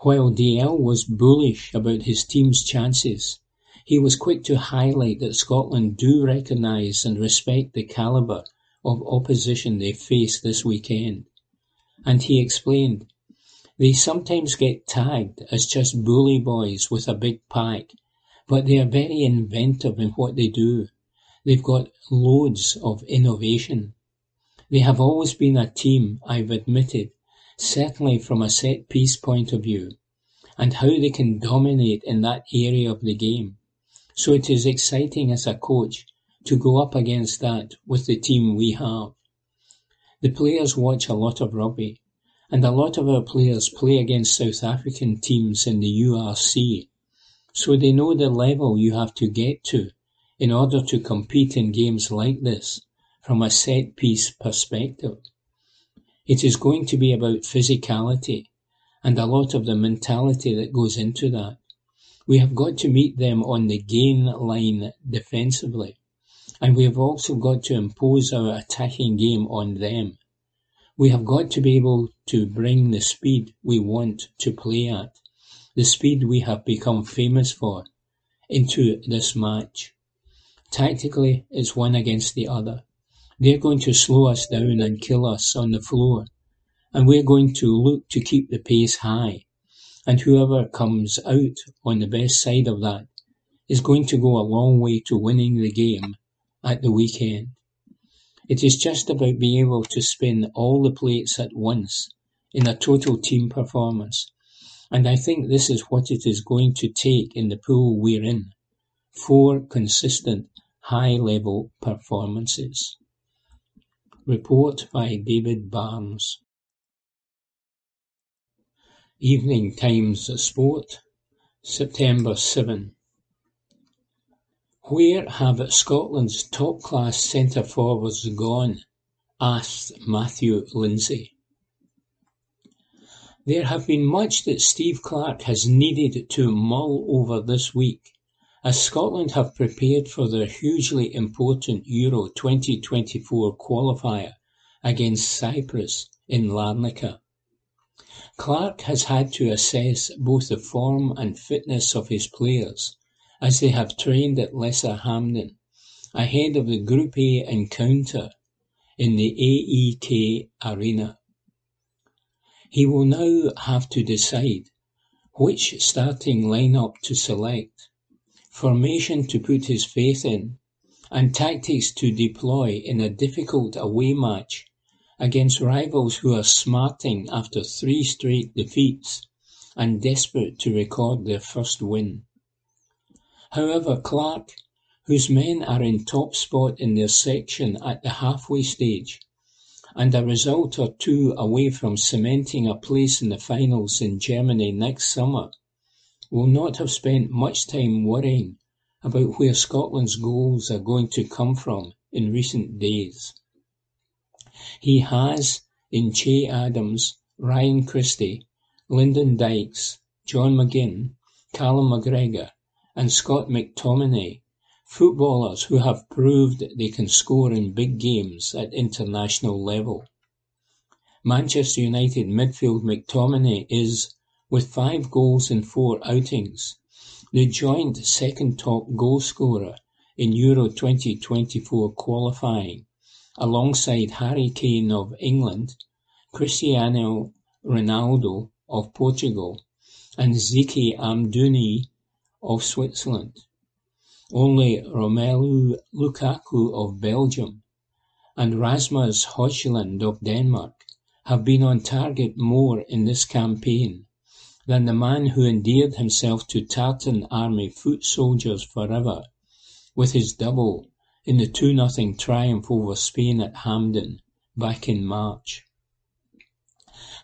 While Dalziel was bullish about his team's chances, he was quick to highlight that Scotland do recognise and respect the calibre of opposition they face this weekend. And he explained, they sometimes get tagged as just bully boys with a big pack, but they are very inventive in what they do. They've got loads of innovation. They have always been a team, I've admitted, certainly from a set piece point of view, and how they can dominate in that area of the game. So it is exciting as a coach to go up against that with the team we have. The players watch a lot of rugby, and a lot of our players play against South African teams in the URC, so they know the level you have to get to in order to compete in games like this from a set piece perspective. It is going to be about physicality and a lot of the mentality that goes into that. We have got to meet them on the gain line defensively, and we have also got to impose our attacking game on them. We have got to be able to bring the speed we want to play at, the speed we have become famous for, into this match. Tactically, it's one against the other. They're going to slow us down and kill us on the floor, and we're going to look to keep the pace high. And whoever comes out on the best side of that is going to go a long way to winning the game at the weekend. It is just about being able to spin all the plates at once in a total team performance. And I think this is what it is going to take in the pool we're in. Four consistent high level performances. Report by David Barnes. Evening Times Sport, September 7. Where have Scotland's top class centre forwards gone? asked Matthew Lindsay. There have been much that Steve Clarke has needed to mull over this week as Scotland have prepared for their hugely important Euro 2024 qualifier against Cyprus in Larnaca. Clarke has had to assess both the form and fitness of his players as they have trained at Lesser Hampden ahead of the Group A encounter in the AEK Arena. He will now have to decide which starting lineup to select formation to put his faith in, and tactics to deploy in a difficult away match against rivals who are smarting after three straight defeats and desperate to record their first win. However, Clarke, whose men are in top spot in their section at the halfway stage, and a result or two away from cementing a place in the finals in Germany next summer, will not have spent much time worrying about where Scotland's goals are going to come from in recent days. He has, in Che Adams, Ryan Christie, Lyndon Dykes, John McGinn, Callum McGregor, and Scott McTominay, footballers who have proved they can score in big games at international level. Manchester United midfield McTominay is, with five goals in four outings, the joint second top goalscorer in Euro 2024 qualifying, alongside Harry Kane of England, Cristiano Ronaldo of Portugal, and Zeki Amdouni of Switzerland. only Romelu Lukaku of Belgium and Rasmus Højlund of Denmark have been on target more in this campaign than the man who endeared himself to Tartan Army foot soldiers forever with his double in the 2-0 triumph over Spain at Hampden back in March.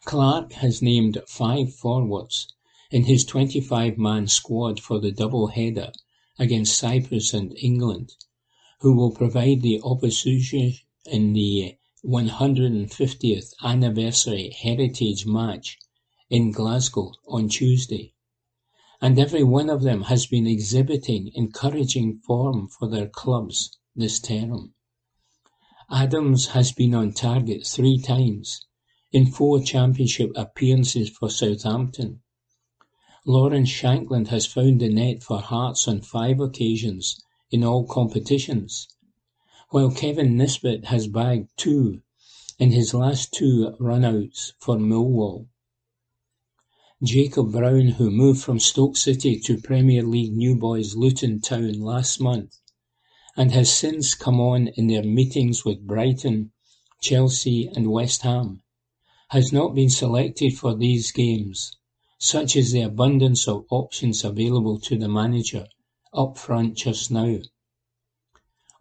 Clarke has named five forwards in his 25-man squad for the double-header against Cyprus and England, who will provide the opposition in the 150th anniversary heritage match in Glasgow on Tuesday, and every one of them has been exhibiting encouraging form for their clubs this term. Adams has been on target three times in four championship appearances for Southampton. Lawrence Shankland has found the net for Hearts on five occasions in all competitions, while Kevin Nisbet has bagged two in his last two run-outs for Millwall. Jacob Brown, who moved from Stoke City to Premier League new boys Luton Town last month, and has since come on in their meetings with Brighton, Chelsea and West Ham, has not been selected for these games, such is the abundance of options available to the manager up front just now.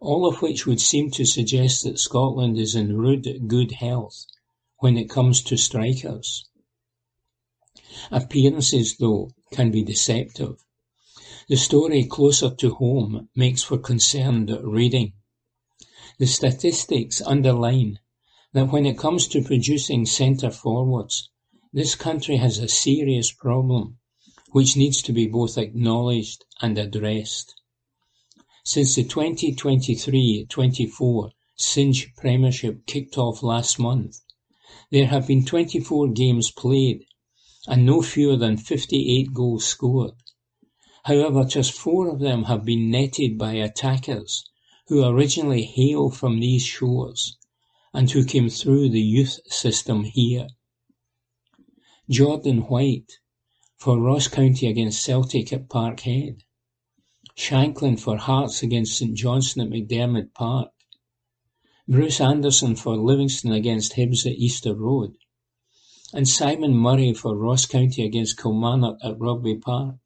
All of which would seem to suggest that Scotland is in rude good health when it comes to strikers. Appearances, though, can be deceptive. The story closer to home makes for concerned reading. The statistics underline that when it comes to producing centre forwards, this country has a serious problem which needs to be both acknowledged and addressed. Since the 2023-24 Cinch Premiership kicked off last month, there have been 24 games played and no fewer than fifty-eight goals scored. However, just four of them have been netted by attackers who originally hail from these shores and who came through the youth system here. Jordan White for Ross County against Celtic at Parkhead. Shankland for Hearts against St Johnstone at McDiarmid Park. Bruce Anderson for Livingston against Hibs at Easter Road and Simon Murray for Ross County against Kilmarnock at Rugby Park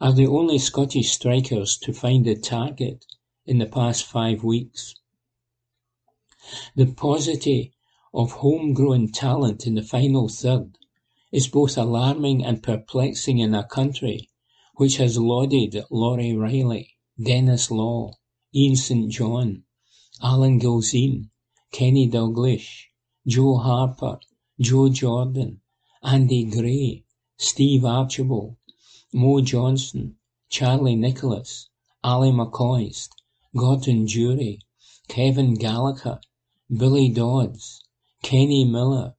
are the only Scottish strikers to find a target in the past five weeks. The paucity of homegrown talent in the final third is both alarming and perplexing in a country which has lauded Lawrie Reilly, Denis Law, Ian St John, Alan Gilzean, Kenny Dalglish, Joe Harper, Joe Jordan, Andy Gray, Steve Archibald, Mo Johnston, Charlie Nicholas, Ally McCoist, Gordon Durie, Kevin Gallagher, Billy Dodds, Kenny Miller,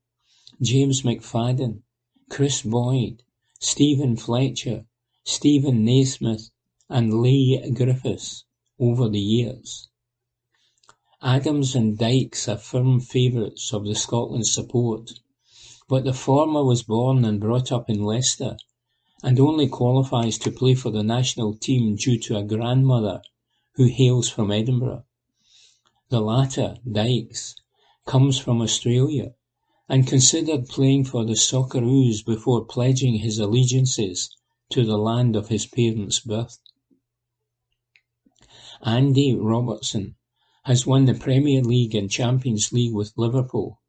James McFadden, Kris Boyd, Steven Fletcher, Steven Naismith and Leigh Griffiths over the years. Adams and Dykes are firm favourites of the Scotland support but the former was born and brought up in Leicester, and only qualifies to play for the national team due to a grandmother who hails from Edinburgh. The latter, Dykes, comes from Australia, and considered playing for the Socceroos before pledging his allegiances to the land of his parents' birth. Andy Robertson has won the Premier League and Champions League with Liverpool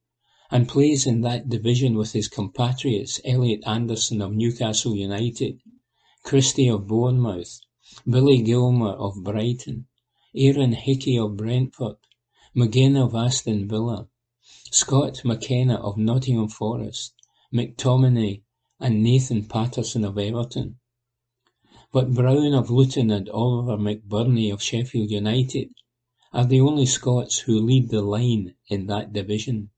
and plays in that division with his compatriots Elliot Anderson of Newcastle United, Christie of Bournemouth, Billy Gilmour of Brighton, Aaron Hickey of Brentford, McGinn of Aston Villa, Scott McKenna of Nottingham Forest, McTominay and Nathan Patterson of Everton. But Brown of Luton and Oliver McBurnie of Sheffield United are the only Scots who lead the line in that division.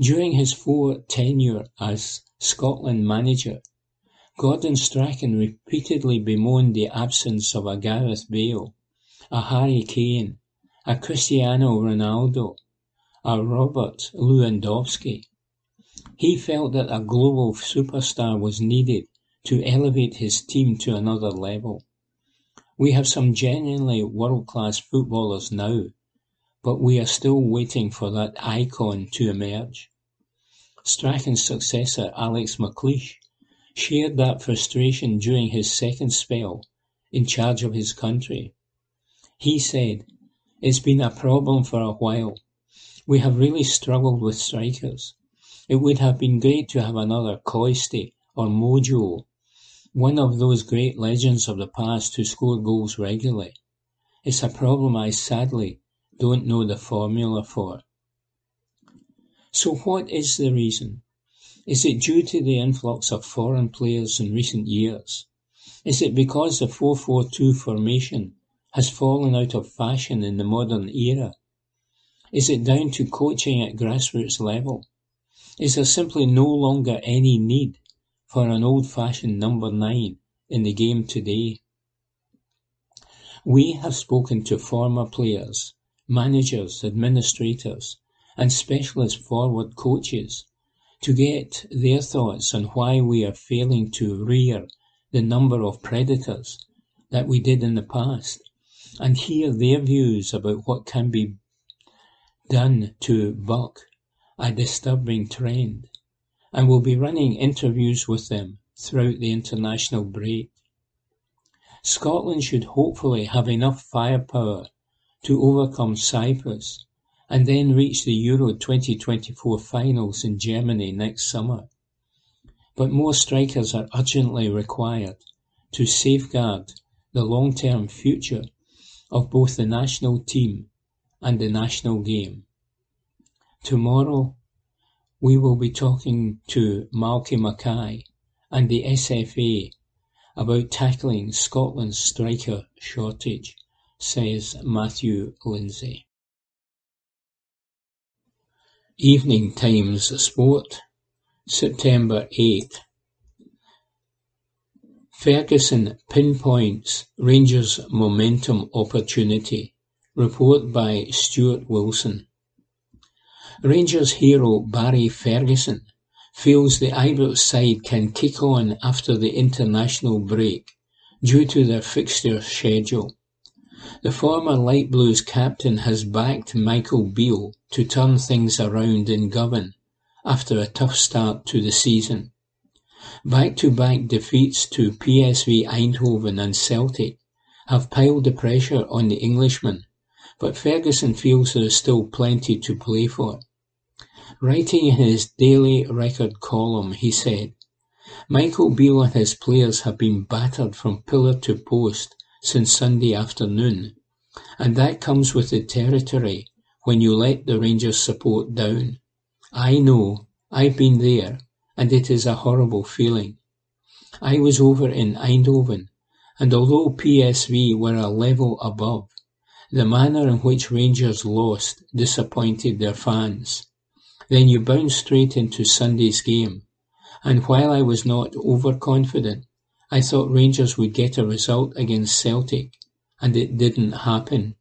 During his four tenure as Scotland manager, Gordon Strachan repeatedly bemoaned the absence of a Gareth Bale, a Harry Kane, a Cristiano Ronaldo, a Robert Lewandowski. He felt that a global superstar was needed to elevate his team to another level. We have some genuinely world-class footballers now, but we are still waiting for that icon to emerge. Strachan's successor Alex McLeish shared that frustration during his second spell in charge of his country. He said, It's been a problem for a while. We have really struggled with strikers. It would have been great to have another Cloyster or Mojo, one of those great legends of the past who scored goals regularly. It's a problem I sadly don't know the formula for. So what is the reason? Is it due to the influx of foreign players in recent years? Is it because the 4-4-2 formation has fallen out of fashion in the modern era? Is it down to coaching at grassroots level? Is there simply no longer any need for an old-fashioned number nine in the game today? We have spoken to former players, managers, administrators, and specialist forward coaches to get their thoughts on why we are failing to rear the number of predators that we did in the past and hear their views about what can be done to buck a disturbing trend. And we'll be running interviews with them throughout the international break. Scotland should hopefully have enough firepower to overcome Cyprus and then reach the Euro 2024 finals in Germany next summer. But more strikers are urgently required to safeguard the long-term future of both the national team and the national game. Tomorrow, we will be talking to Malky Mackay and the SFA about tackling Scotland's striker shortage, says Matthew Lindsay. Evening Times Sport, September 8. Ferguson pinpoints Rangers' momentum opportunity. Report by Stuart Wilson. Rangers hero Barry Ferguson feels the Ibrox side can kick on after the international break due to their fixture schedule. The former Light Blues captain has backed Michael Beale to turn things around in Govan after a tough start to the season. Back-to-back defeats to PSV Eindhoven and Celtic have piled the pressure on the Englishman, but Ferguson feels there is still plenty to play for. Writing in his daily record column, he said, Michael Beale and his players have been battered from pillar to post since Sunday afternoon, and that comes with the territory when you let the Rangers support down. I know, I've been there, and it is a horrible feeling. I was over in Eindhoven, and although PSV were a level above, the manner in which Rangers lost disappointed their fans. Then you bounce straight into Sunday's game, and while I was not overconfident, I thought Rangers would get a result against Celtic, and it didn't happen.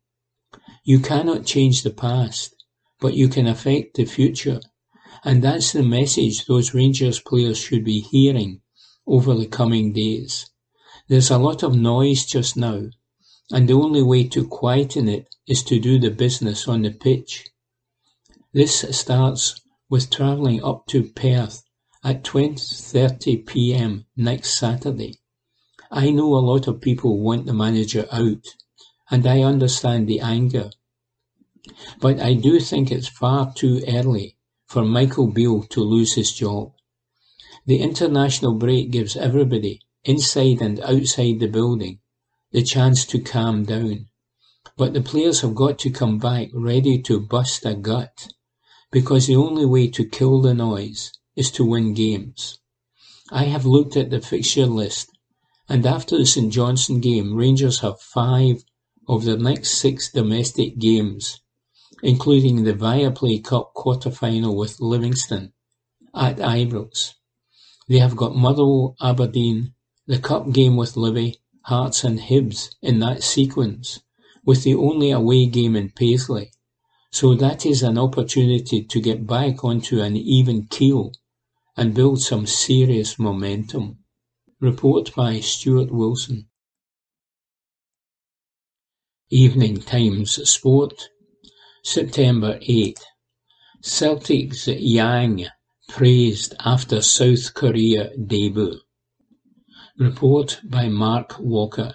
You cannot change the past, but you can affect the future, and that's the message those Rangers players should be hearing over the coming days. There's a lot of noise just now, and the only way to quieten it is to do the business on the pitch. This starts with travelling up to Perth at 20:30 p.m. next Saturday. I know a lot of people want the manager out, and I understand the anger. But I do think it's far too early for Michael Beale to lose his job. The international break gives everybody, inside and outside the building, the chance to calm down. But the players have got to come back ready to bust a gut, because the only way to kill the noise is to win games. I have looked at the fixture list, and after the St Johnstone game, Rangers have five of their next six domestic games, including the Viaplay Cup quarter-final with Livingston at Ibrox. They have got Motherwell, Aberdeen, the Cup game with Livy, Hearts and Hibs in that sequence, with the only away game in Paisley. So that is an opportunity to get back onto an even keel and build some serious momentum. Report by Stuart Wilson. Evening Times Sport, September 8. Celtic's Yang praised after South Korea debut. Report by Mark Walker.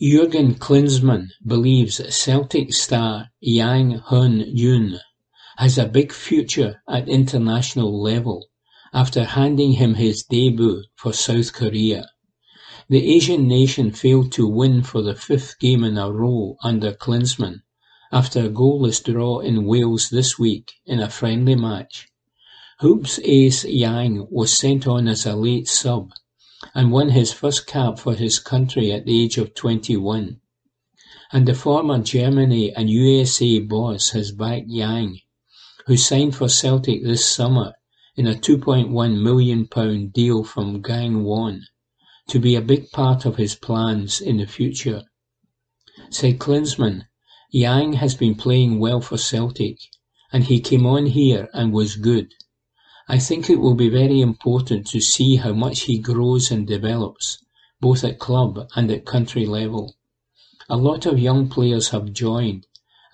Jurgen Klinsmann believes Celtic star Yang Hyun-jun has a big future at international level after handing him his debut for South Korea. The Asian nation failed to win for the fifth game in a row under Klinsmann after a goalless draw in Wales this week in a friendly match. Hoops ace Yang was sent on as a late sub and won his first cap for his country at the age of twenty-one. And the former Germany and USA boss has backed Yang, who signed for Celtic this summer in a £2.1 million deal from Gangwon, to be a big part of his plans in the future. Said Klinsmann, Yang has been playing well for Celtic, and he came on here and was good. I think it will be very important to see how much he grows and develops, both at club and at country level. A lot of young players have joined,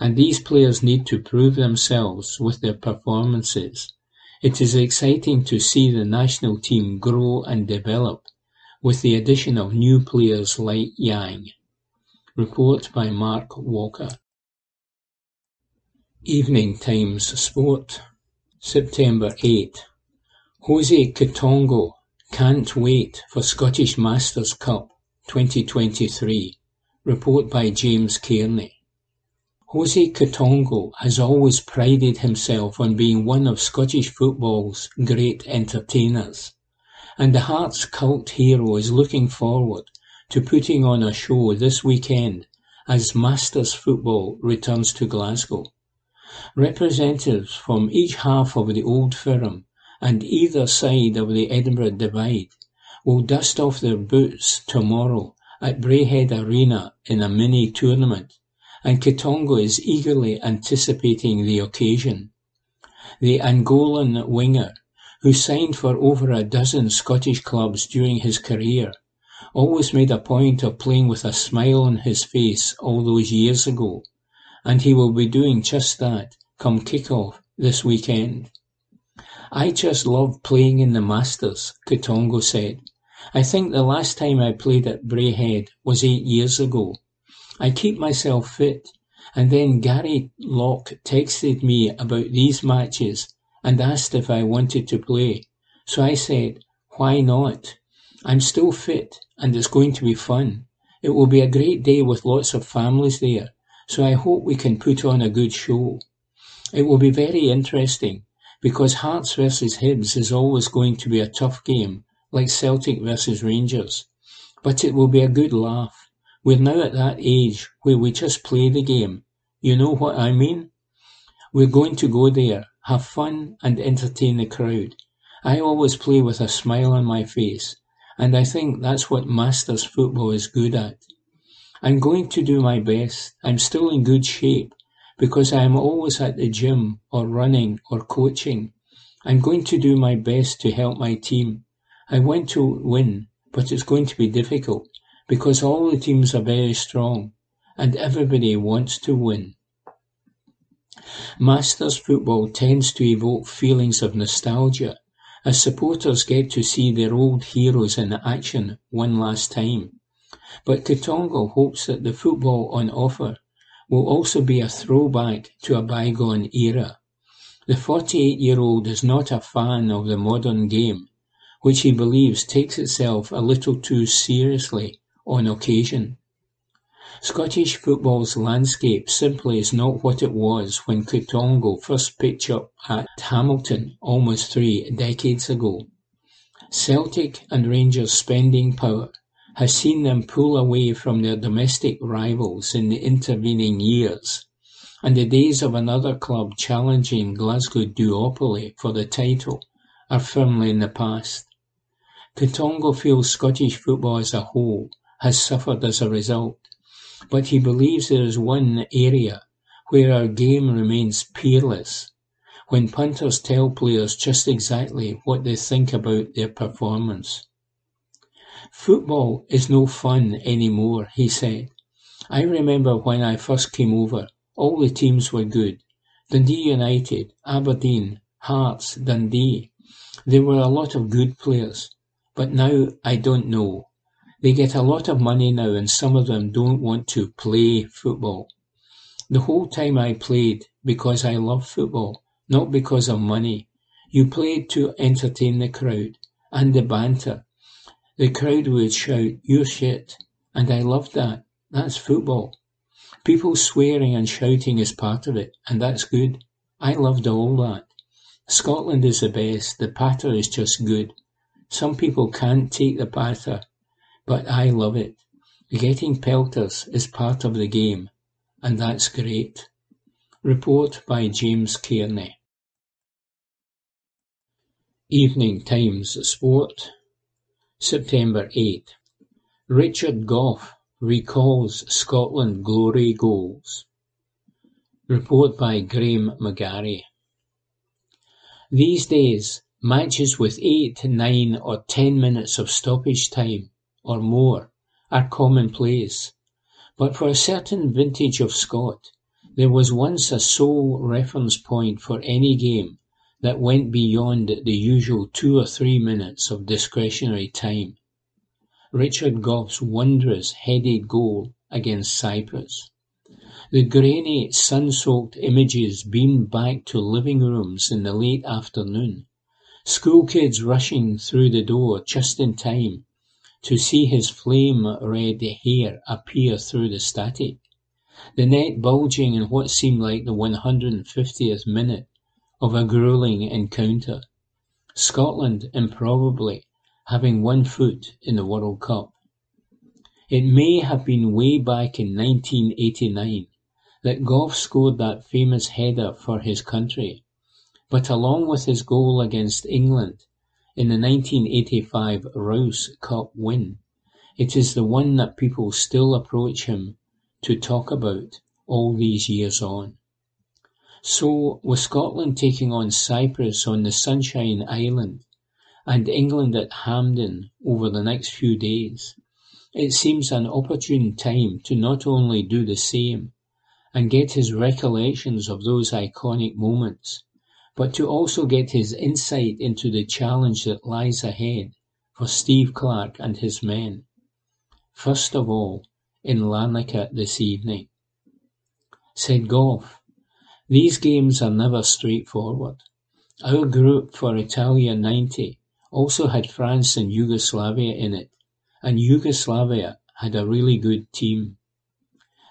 and these players need to prove themselves with their performances. It is exciting to see the national team grow and develop with the addition of new players like Yang. Report by Mark Walker. Evening Times Sport September 8. Jose Quitongo can't wait for Scottish Masters Cup 2023. Report by James Cairney. Jose Quitongo has always prided himself on being one of Scottish football's great entertainers, and the Hearts cult hero is looking forward to putting on a show this weekend as Masters football returns to Glasgow. Representatives from each half of the Old Firm and either side of the Edinburgh Divide will dust off their boots tomorrow at Braehead Arena in a mini tournament, and Quitongo is eagerly anticipating the occasion. The Angolan winger, who signed for over a dozen Scottish clubs during his career, always made a point of playing with a smile on his face all those years ago and he will be doing just that come kick-off this weekend. I just love playing in the Masters, Quitongo said. I think the last time I played at Braehead was eight years ago. I keep myself fit, and then Gary Locke texted me about these matches and asked if I wanted to play. So I said, why not? I'm still fit, and it's going to be fun. It will be a great day with lots of families there, so I hope we can put on a good show. It will be very interesting because Hearts versus Hibs is always going to be a tough game, like Celtic versus Rangers. But it will be a good laugh. We're now at that age where we just play the game. You know what I mean? We're going to go there, have fun and entertain the crowd. I always play with a smile on my face, and I think that's what Masters football is good at. I'm going to do my best. I'm still in good shape because I am always at the gym or running or coaching. I'm going to do my best to help my team. I want to win, but it's going to be difficult because all the teams are very strong and everybody wants to win. Masters football tends to evoke feelings of nostalgia as supporters get to see their old heroes in action one last time. But Quitongo hopes that the football on offer will also be a throwback to a bygone era. The 48-year-old is not a fan of the modern game, which he believes takes itself a little too seriously on occasion. Scottish football's landscape simply is not what it was when Quitongo first pitched up at Hamilton almost three decades ago. Celtic and Rangers spending power has seen them pull away from their domestic rivals in the intervening years, and the days of another club challenging Glasgow duopoly for the title are firmly in the past. Quitongo feels Scottish football as a whole has suffered as a result, but he believes there is one area where our game remains peerless, when punters tell players just exactly what they think about their performance. Football is no fun anymore, he said. I remember when I first came over, all the teams were good. Dundee United, Aberdeen, Hearts, Dundee. There were a lot of good players. But now I don't know. They get a lot of money now and some of them don't want to play football. The whole time I played because I love football, not because of money. You played to entertain the crowd and the banter. The crowd would shout, you're shit. And I loved that. That's football. People swearing and shouting is part of it, and that's good. I loved all that. Scotland is the best. The patter is just good. Some people can't take the patter, but I love it. Getting pelters is part of the game, and that's great. Report by James Cairney. Evening Times Sport, September 8. Richard Gough recalls Scotland glory goals. Report by Graham McGarry. These days, matches with eight, nine, or ten minutes of stoppage time or more are commonplace, but for a certain vintage of Scot, there was once a sole reference point for any game that went beyond the usual two or three minutes of discretionary time. Richard Gough's wondrous headed goal against Cyprus. The grainy, sun-soaked images beamed back to living rooms in the late afternoon. School kids rushing through the door just in time to see his flame-red hair appear through the static. The net bulging in what seemed like the 150th minute of a grueling encounter. Scotland, improbably, having one foot in the World Cup. It may have been way back in 1989 that Gough scored that famous header for his country, but along with his goal against England in the 1985 Rous Cup win, it is the one that people still approach him to talk about all these years on. So, with Scotland taking on Cyprus on the Sunshine Island, and England at Hampden over the next few days, it seems an opportune time to not only do the same and get his recollections of those iconic moments, but to also get his insight into the challenge that lies ahead for Steve Clarke and his men. First of all, in Larnaca this evening. Said Gough, these games are never straightforward. Our group for Italia 90 also had France and Yugoslavia in it, and Yugoslavia had a really good team.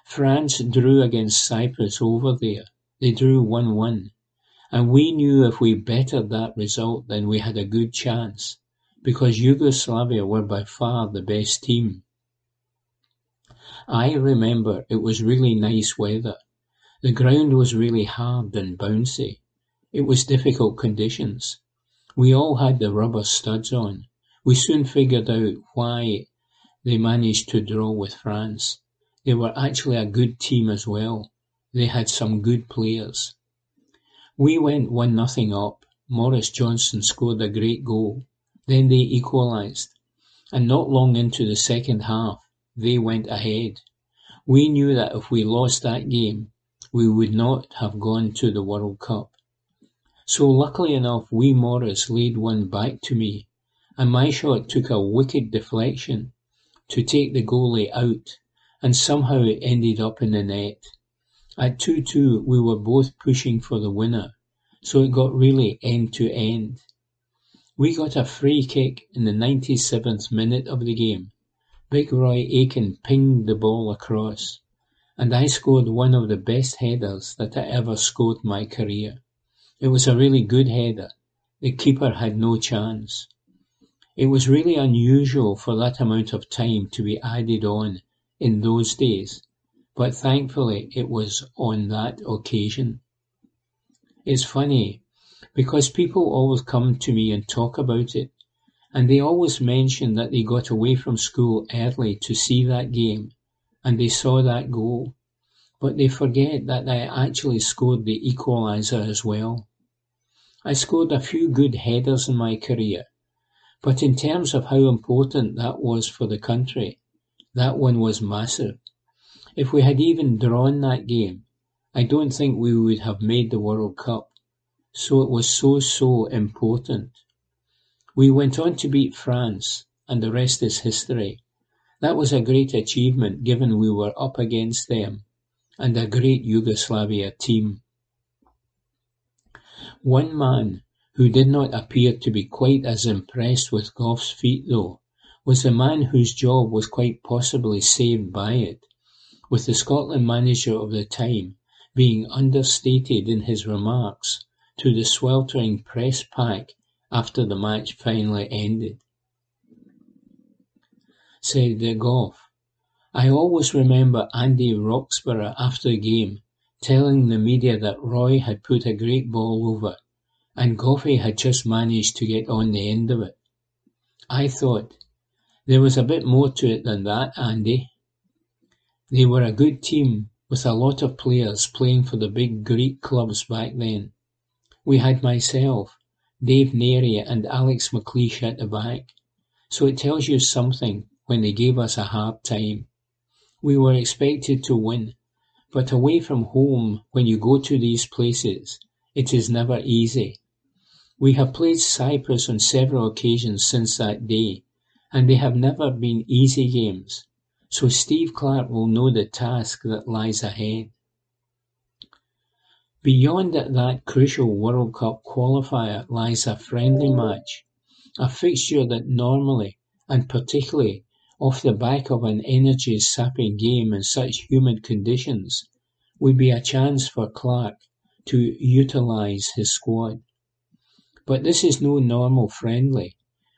France drew against Cyprus over there. They drew 1-1, and we knew if we bettered that result then we had a good chance, because Yugoslavia were by far the best team. I remember it was really nice weather. The ground was really hard and bouncy. It was difficult conditions. We all had the rubber studs on. We soon figured out why they managed to draw with France. They were actually a good team as well. They had some good players. We went one nothing up. Maurice Johnston scored a great goal. Then they equalised. And not long into the second half, they went ahead. We knew that if we lost that game, we would not have gone to the World Cup. So luckily enough wee Maurice laid one back to me, and my shot took a wicked deflection to take the goalie out, and somehow it ended up in the net. At 2-2 we were both pushing for the winner, so it got really end to end. We got a free kick in the 97th minute of the game. Big Roy Aitken pinged the ball across, and I scored one of the best headers that I ever scored my career. It was a really good header. The keeper had no chance. It was really unusual for that amount of time to be added on in those days, but thankfully it was on that occasion. It's funny, because people always come to me and talk about it, and they always mention that they got away from school early to see that game, and they saw that goal, but they forget that I actually scored the equaliser as well. I scored a few good headers in my career, but in terms of how important that was for the country, that one was massive. If we had even drawn that game, I don't think we would have made the World Cup. So it was so, so important. We went on to beat France, and the rest is history. That was a great achievement given we were up against them, and a great Yugoslavia team. One man who did not appear to be quite as impressed with Gough's feat, though, was the man whose job was quite possibly saved by it, with the Scotland manager of the time being understated in his remarks to the sweltering press pack after the match finally ended. Said Gough, I always remember Andy Roxburgh after the game telling the media that Roy had put a great ball over and Goughy had just managed to get on the end of it. I thought, there was a bit more to it than that, Andy. They were a good team with a lot of players playing for the big Greek clubs back then. We had myself, Dave Narey and Alex McLeish at the back, so it tells you something when they gave us a hard time. We were expected to win, but away from home when you go to these places, it is never easy. We have played Cyprus on several occasions since that day, and they have never been easy games, so Steve Clarke will know the task that lies ahead. Beyond that crucial World Cup qualifier lies a friendly match, a fixture that normally, and particularly off the back of an energy-sapping game in such humid conditions, would be a chance for Clarke to utilise his squad. But this is no normal friendly,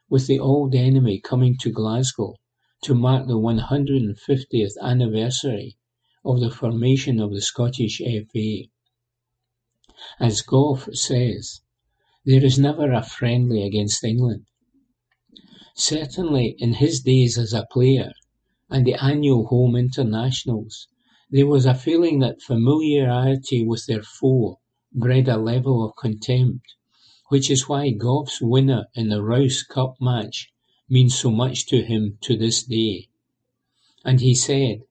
with the old enemy coming to Glasgow to mark the 150th anniversary of the formation of the Scottish FA. As Gough says, there is never a friendly against England. Certainly in his days as a player and the annual home internationals, there was a feeling that familiarity with their foe bred a level of contempt, which is why Gough's winner in the Rous Cup match means so much to him to this day. And he said,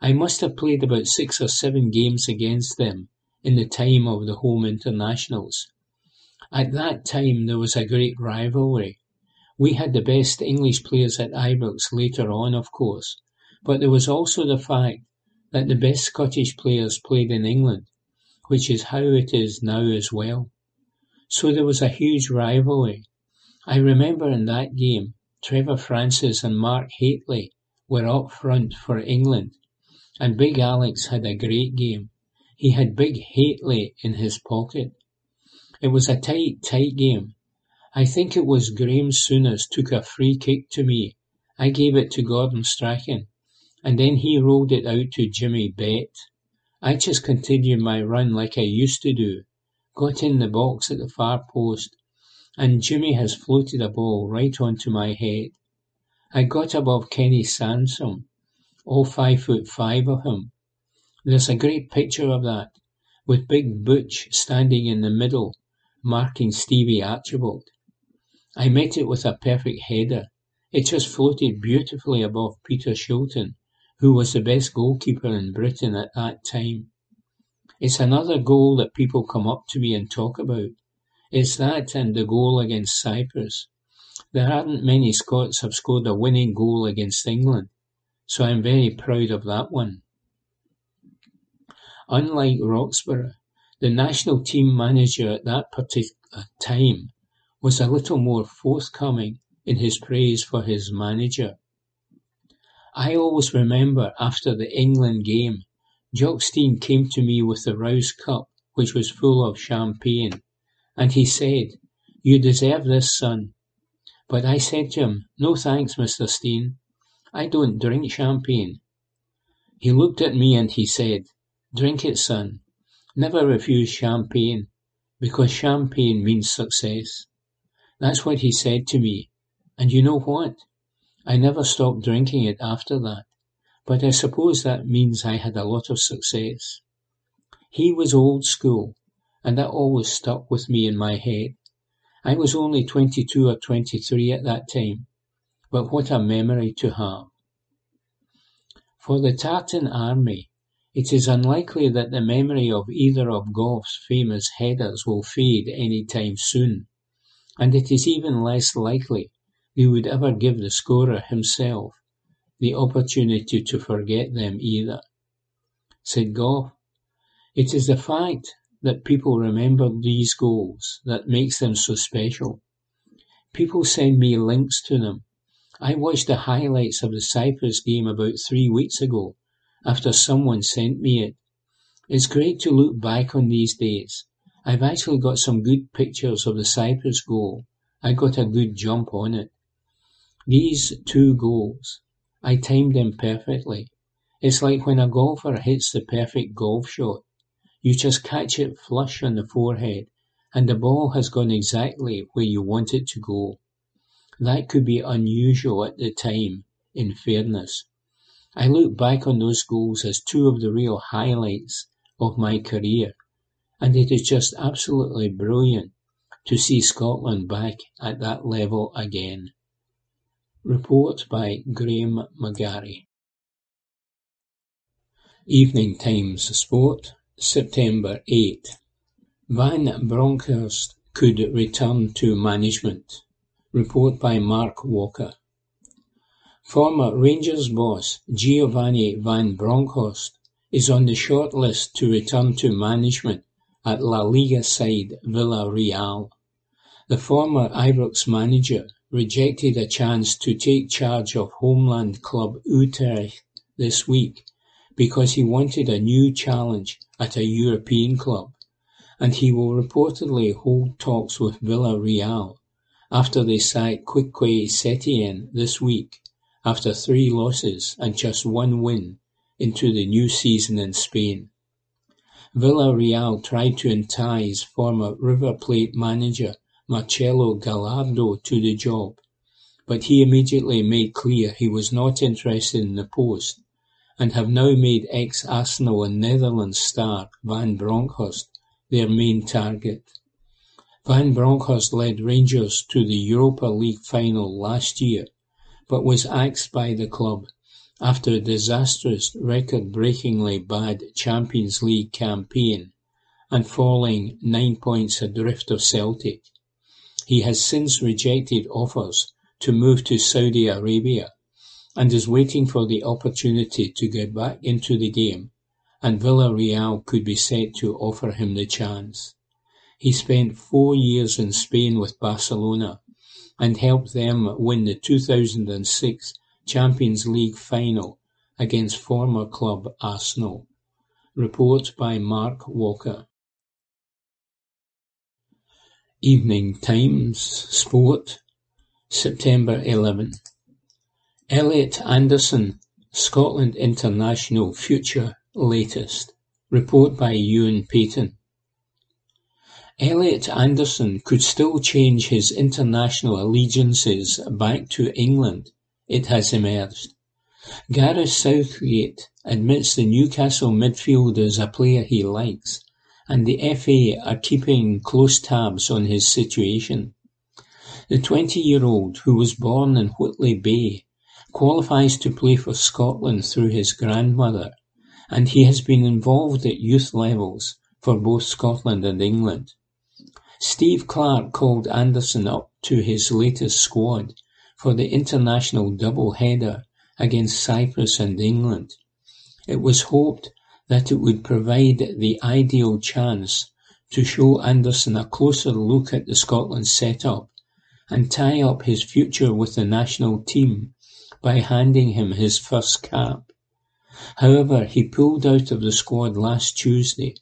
I must have played about six or seven games against them in the time of the home internationals. At that time there was a great rivalry. We had the best English players at Ibrox later on, of course, but there was also the fact that the best Scottish players played in England, which is how it is now as well. So there was a huge rivalry. I remember in that game, Trevor Francis and Mark Hateley were up front for England, and Big Alex had a great game. He had Big Hateley in his pocket. It was a tight, tight game. I think it was Graeme Souness took a free kick to me. I gave it to Gordon Strachan, and then he rolled it out to Jimmy Bett. I just continued my run like I used to do, got in the box at the far post, and Jimmy has floated a ball right onto my head. I got above Kenny Sansom, all five foot five of him, there's a great picture of that, with Big Butch standing in the middle, marking Stevie Archibald. I met it with a perfect header. It just floated beautifully above Peter Shilton, who was the best goalkeeper in Britain at that time. It's another goal that people come up to me and talk about. It's that and the goal against Cyprus. There aren't many Scots have scored a winning goal against England, so I'm very proud of that one. Unlike Roxburgh, the national team manager at that particular time was a little more forthcoming in his praise for his manager. I always remember after the England game, Jock Stein came to me with the Rous Cup, which was full of champagne, and he said, You deserve this, son. But I said to him, No thanks, Mr. Stein. I don't drink champagne. He looked at me and he said, Drink it, son. Never refuse champagne, because champagne means success. That's what he said to me, and you know what? I never stopped drinking it after that, but I suppose that means I had a lot of success. He was old school, and that always stuck with me in my head. I was only twenty-two or twenty-three at that time, but what a memory to have. For the Tartan army, It is unlikely that the memory of either of Gough's famous headers will fade any time soon, and it is even less likely he would ever give the scorer himself the opportunity to forget them either. Said Gough, It is the fact that people remember these goals that makes them so special. People send me links to them. I watched the highlights of the Cyprus game about three weeks ago after someone sent me it. It's great to look back on these days. I've actually got some good pictures of the Cyprus goal. I got a good jump on it. These two goals, I timed them perfectly. It's like when a golfer hits the perfect golf shot. You just catch it flush on the forehead, and the ball has gone exactly where you want it to go. That could be unusual at the time, in fairness. I look back on those goals as two of the real highlights of my career, and it is just absolutely brilliant to see Scotland back at that level again. Report by Graham McGarry. Evening Times Sport, September 8. Van Bronckhorst could return to management. Report by Mark Walker. Former Rangers boss Giovanni Van Bronckhorst is on the short list to return to management at La Liga side Villarreal. The former Ibrox manager rejected a chance to take charge of homeland club Utrecht this week because he wanted a new challenge at a European club, and he will reportedly hold talks with Villarreal after they sacked Quique Setien this week after three losses and just one win into the new season in Spain. Villarreal tried to entice former River Plate manager Marcelo Gallardo to the job, but he immediately made clear he was not interested in the post and have now made ex-Arsenal and Netherlands star Van Bronckhorst their main target. Van Bronckhorst led Rangers to the Europa League final last year but was axed by the club after a disastrous, record-breakingly bad Champions League campaign and falling nine points adrift of Celtic. He has since rejected offers to move to Saudi Arabia and is waiting for the opportunity to get back into the game and Villarreal could be set to offer him the chance. He spent four years in Spain with Barcelona and helped them win the two thousand and six Champions League final against former club Arsenal. Report by Mark Walker. Evening Times Sport, September 11. Elliot Anderson, Scotland International Future Latest. Report by Ewan Payton. Elliot Anderson could still change his international allegiances back to England, it has emerged. Gareth Southgate admits the Newcastle midfielder is a player he likes, and the FA are keeping close tabs on his situation. The 20-year-old, who was born in Whitley Bay, qualifies to play for Scotland through his grandmother, and he has been involved at youth levels for both Scotland and England. Steve Clarke called Anderson up to his latest squad for the international double-header against Cyprus and England. It was hoped that it would provide the ideal chance to show Anderson a closer look at the Scotland setup and tie up his future with the national team by handing him his first cap. However, he pulled out of the squad last Tuesday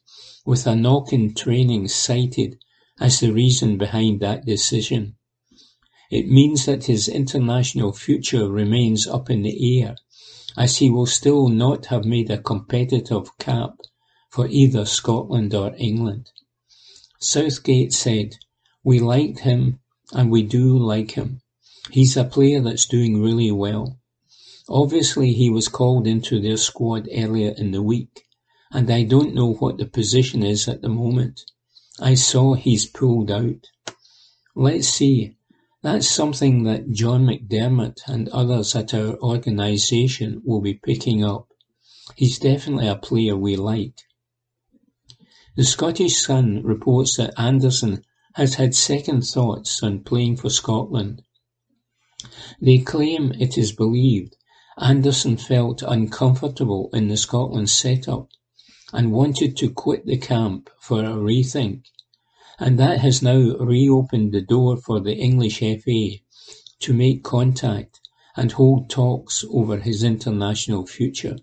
with a knock in training cited as the reason behind that decision. It means that his international future remains up in the air, as he will still not have made a competitive cap for either Scotland or England. Southgate said, We liked him and we do like him. He's a player that's doing really well. Obviously, he was called into their squad earlier in the week, and I don't know what the position is at the moment. I saw he's pulled out. Let's see. That's something that John McDermott and others at our organisation will be picking up. He's definitely a player we like. The Scottish Sun reports that Anderson has had second thoughts on playing for Scotland. They claim it is believed Anderson felt uncomfortable in the Scotland setup and wanted to quit the camp for a rethink, and that has now reopened the door for the English FA to make contact and hold talks over his international future.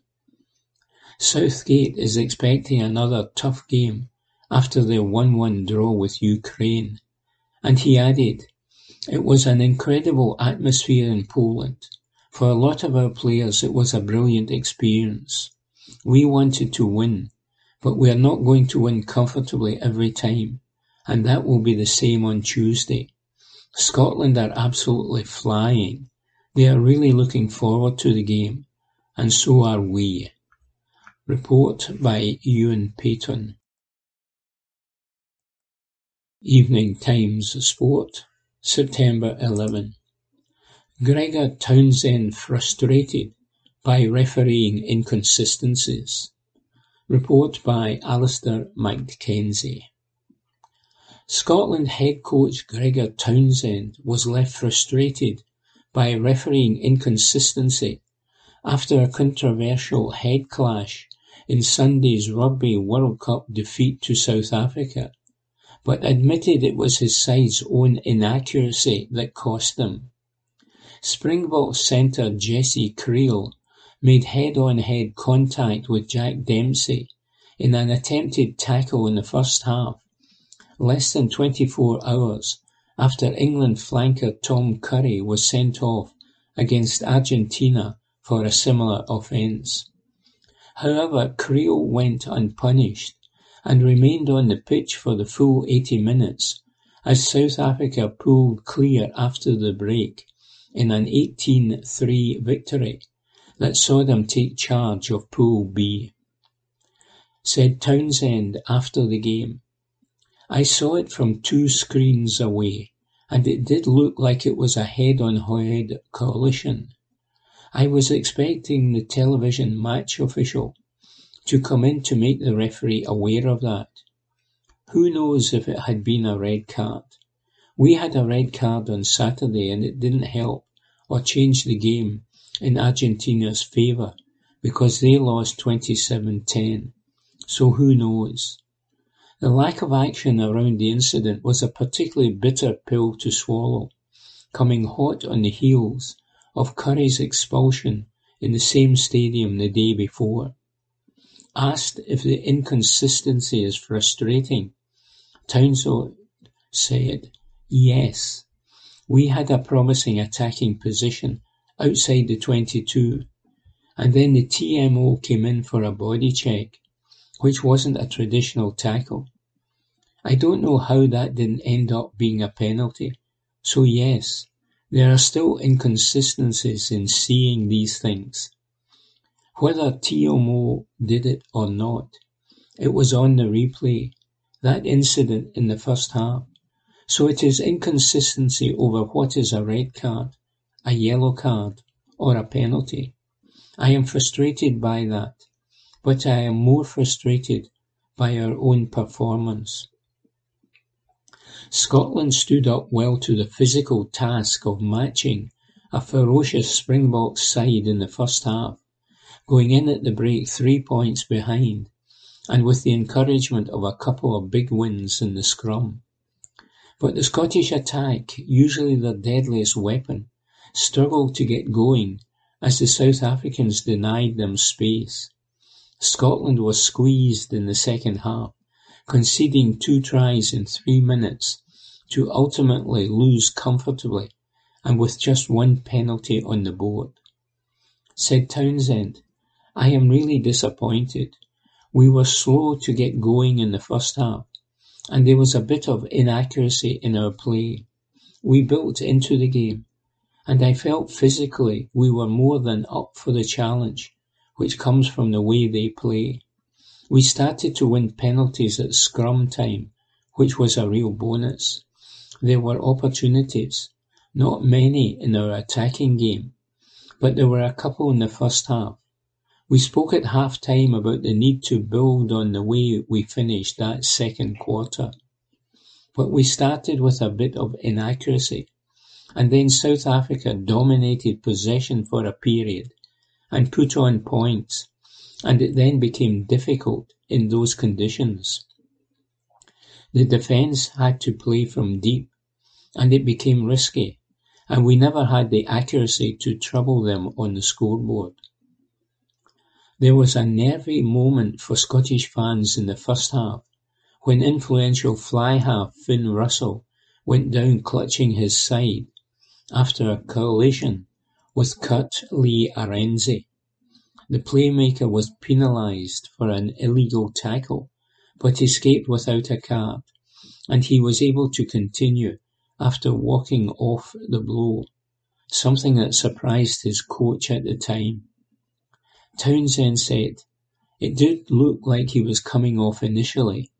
Southgate is expecting another tough game after their 1-1 draw with Ukraine, and he added, It was an incredible atmosphere in Poland. For a lot of our players it was a brilliant experience. We wanted to win, but we are not going to win comfortably every time, and that will be the same on Tuesday. Scotland are absolutely flying. They are really looking forward to the game, and so are we. Report by Ewan Payton. Evening Times Sport, September 11. Gregor Townsend frustrated by refereeing inconsistencies. Report by Alistair Mackenzie. Scotland head coach Gregor Townsend was left frustrated by refereeing inconsistency after a controversial head clash in Sunday's Rugby World Cup defeat to South Africa, but admitted it was his side's own inaccuracy that cost them. Springbok centre Jesse Kriel made head-on-head contact with Jack Dempsey in an attempted tackle in the first half, less than twenty-four hours after England flanker Tom Curry was sent off against Argentina for a similar offence. However, Kriel went unpunished and remained on the pitch for the full eighty minutes as South Africa pulled clear after the break in an 18-3 victory that saw them take charge of Pool B. Said Townsend after the game, I saw it from two screens away, and it did look like it was a head-on-head collision. I was expecting the television match official to come in to make the referee aware of that. Who knows if it had been a red card? We had a red card on Saturday and it didn't help or change the game in Argentina's favour because they lost 27-10. So who knows? The lack of action around the incident was a particularly bitter pill to swallow, coming hot on the heels of Curry's expulsion in the same stadium the day before. Asked if the inconsistency is frustrating, Townsend said, yes, we had a promising attacking position outside the twenty-two, and then the TMO came in for a body check, which wasn't a traditional tackle. I don't know how that didn't end up being a penalty. So yes, there are still inconsistencies in seeing these things. Whether TMO did it or not, it was on the replay, that incident in the first half. So it is inconsistency over what is a red card, a yellow card, or a penalty. I am frustrated by that, but I am more frustrated by our own performance. Scotland stood up well to the physical task of matching a ferocious Springboks side in the first half, going in at the break three points behind, and with the encouragement of a couple of big wins in the scrum. But the Scottish attack, usually their deadliest weapon, struggled to get going as the South Africans denied them space. Scotland was squeezed in the second half, conceding two tries in three minutes to ultimately lose comfortably and with just one penalty on the board. Said Townsend, I am really disappointed. We were slow to get going in the first half and there was a bit of inaccuracy in our play. We built into the game, and I felt physically we were more than up for the challenge, which comes from the way they play. We started to win penalties at scrum time, which was a real bonus. There were opportunities, not many in our attacking game, but there were a couple in the first half. We spoke at half time about the need to build on the way we finished that second quarter. But we started with a bit of inaccuracy, and then South Africa dominated possession for a period and put on points, and it then became difficult in those conditions. The defence had to play from deep, and it became risky, and we never had the accuracy to trouble them on the scoreboard. There was a nervy moment for Scottish fans in the first half when influential fly half Finn Russell went down clutching his side after a collision with Kurt Lee Arendse. The playmaker was penalised for an illegal tackle, but escaped without a cap, and he was able to continue after walking off the blow, something that surprised his coach at the time. Townsend said, It did look like he was coming off initially,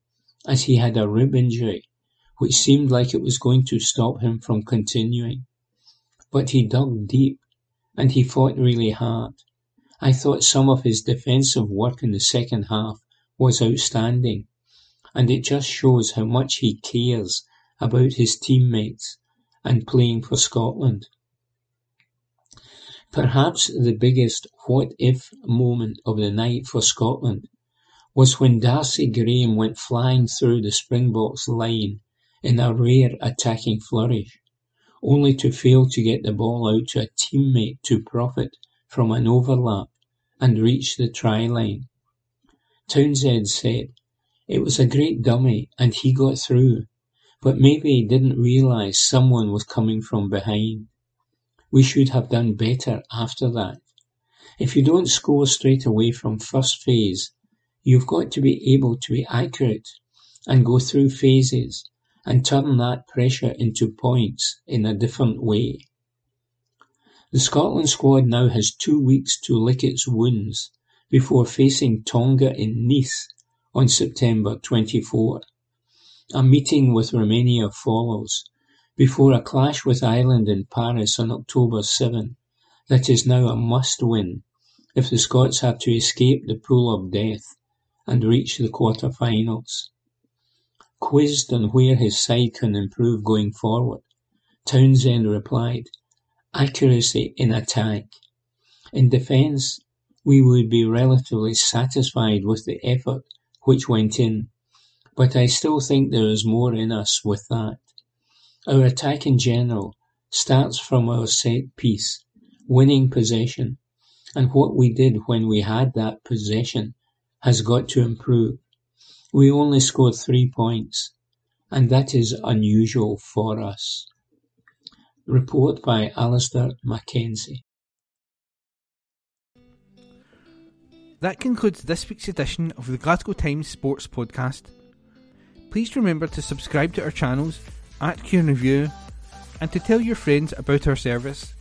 as he had a rib injury, which seemed like it was going to stop him from continuing. But he dug deep, and he fought really hard. I thought some of his defensive work in the second half was outstanding, and it just shows how much he cares about his teammates and playing for Scotland. Perhaps the biggest what-if moment of the night for Scotland was when Darcy Graham went flying through the Springboks line in a rare attacking flourish, only to fail to get the ball out to a teammate to profit from an overlap and reach the try line. Townsend said, It was a great dummy and he got through, but maybe he didn't realise someone was coming from behind. We should have done better after that. If you don't score straight away from first phase, you've got to be able to be accurate and go through phases and turn that pressure into points in a different way. The Scotland squad now has two weeks to lick its wounds before facing Tonga in Nice on September 24. A meeting with Romania follows before a clash with Ireland in Paris on October 7 that is now a must-win if the Scots are to escape the pool of death and reach the quarter-finals. Quizzed on where his side can improve going forward, Townsend replied, accuracy in attack. In defence, we would be relatively satisfied with the effort which went in, but I still think there is more in us with that. Our attack in general starts from our set piece, winning possession, and what we did when we had that possession has got to improve. We only scored three points, and that is unusual for us. Report by Alistair Mackenzie. That concludes this week's edition of the Glasgow Times Sports Podcast. Please remember to subscribe to our channels at Q Review and to tell your friends about our service.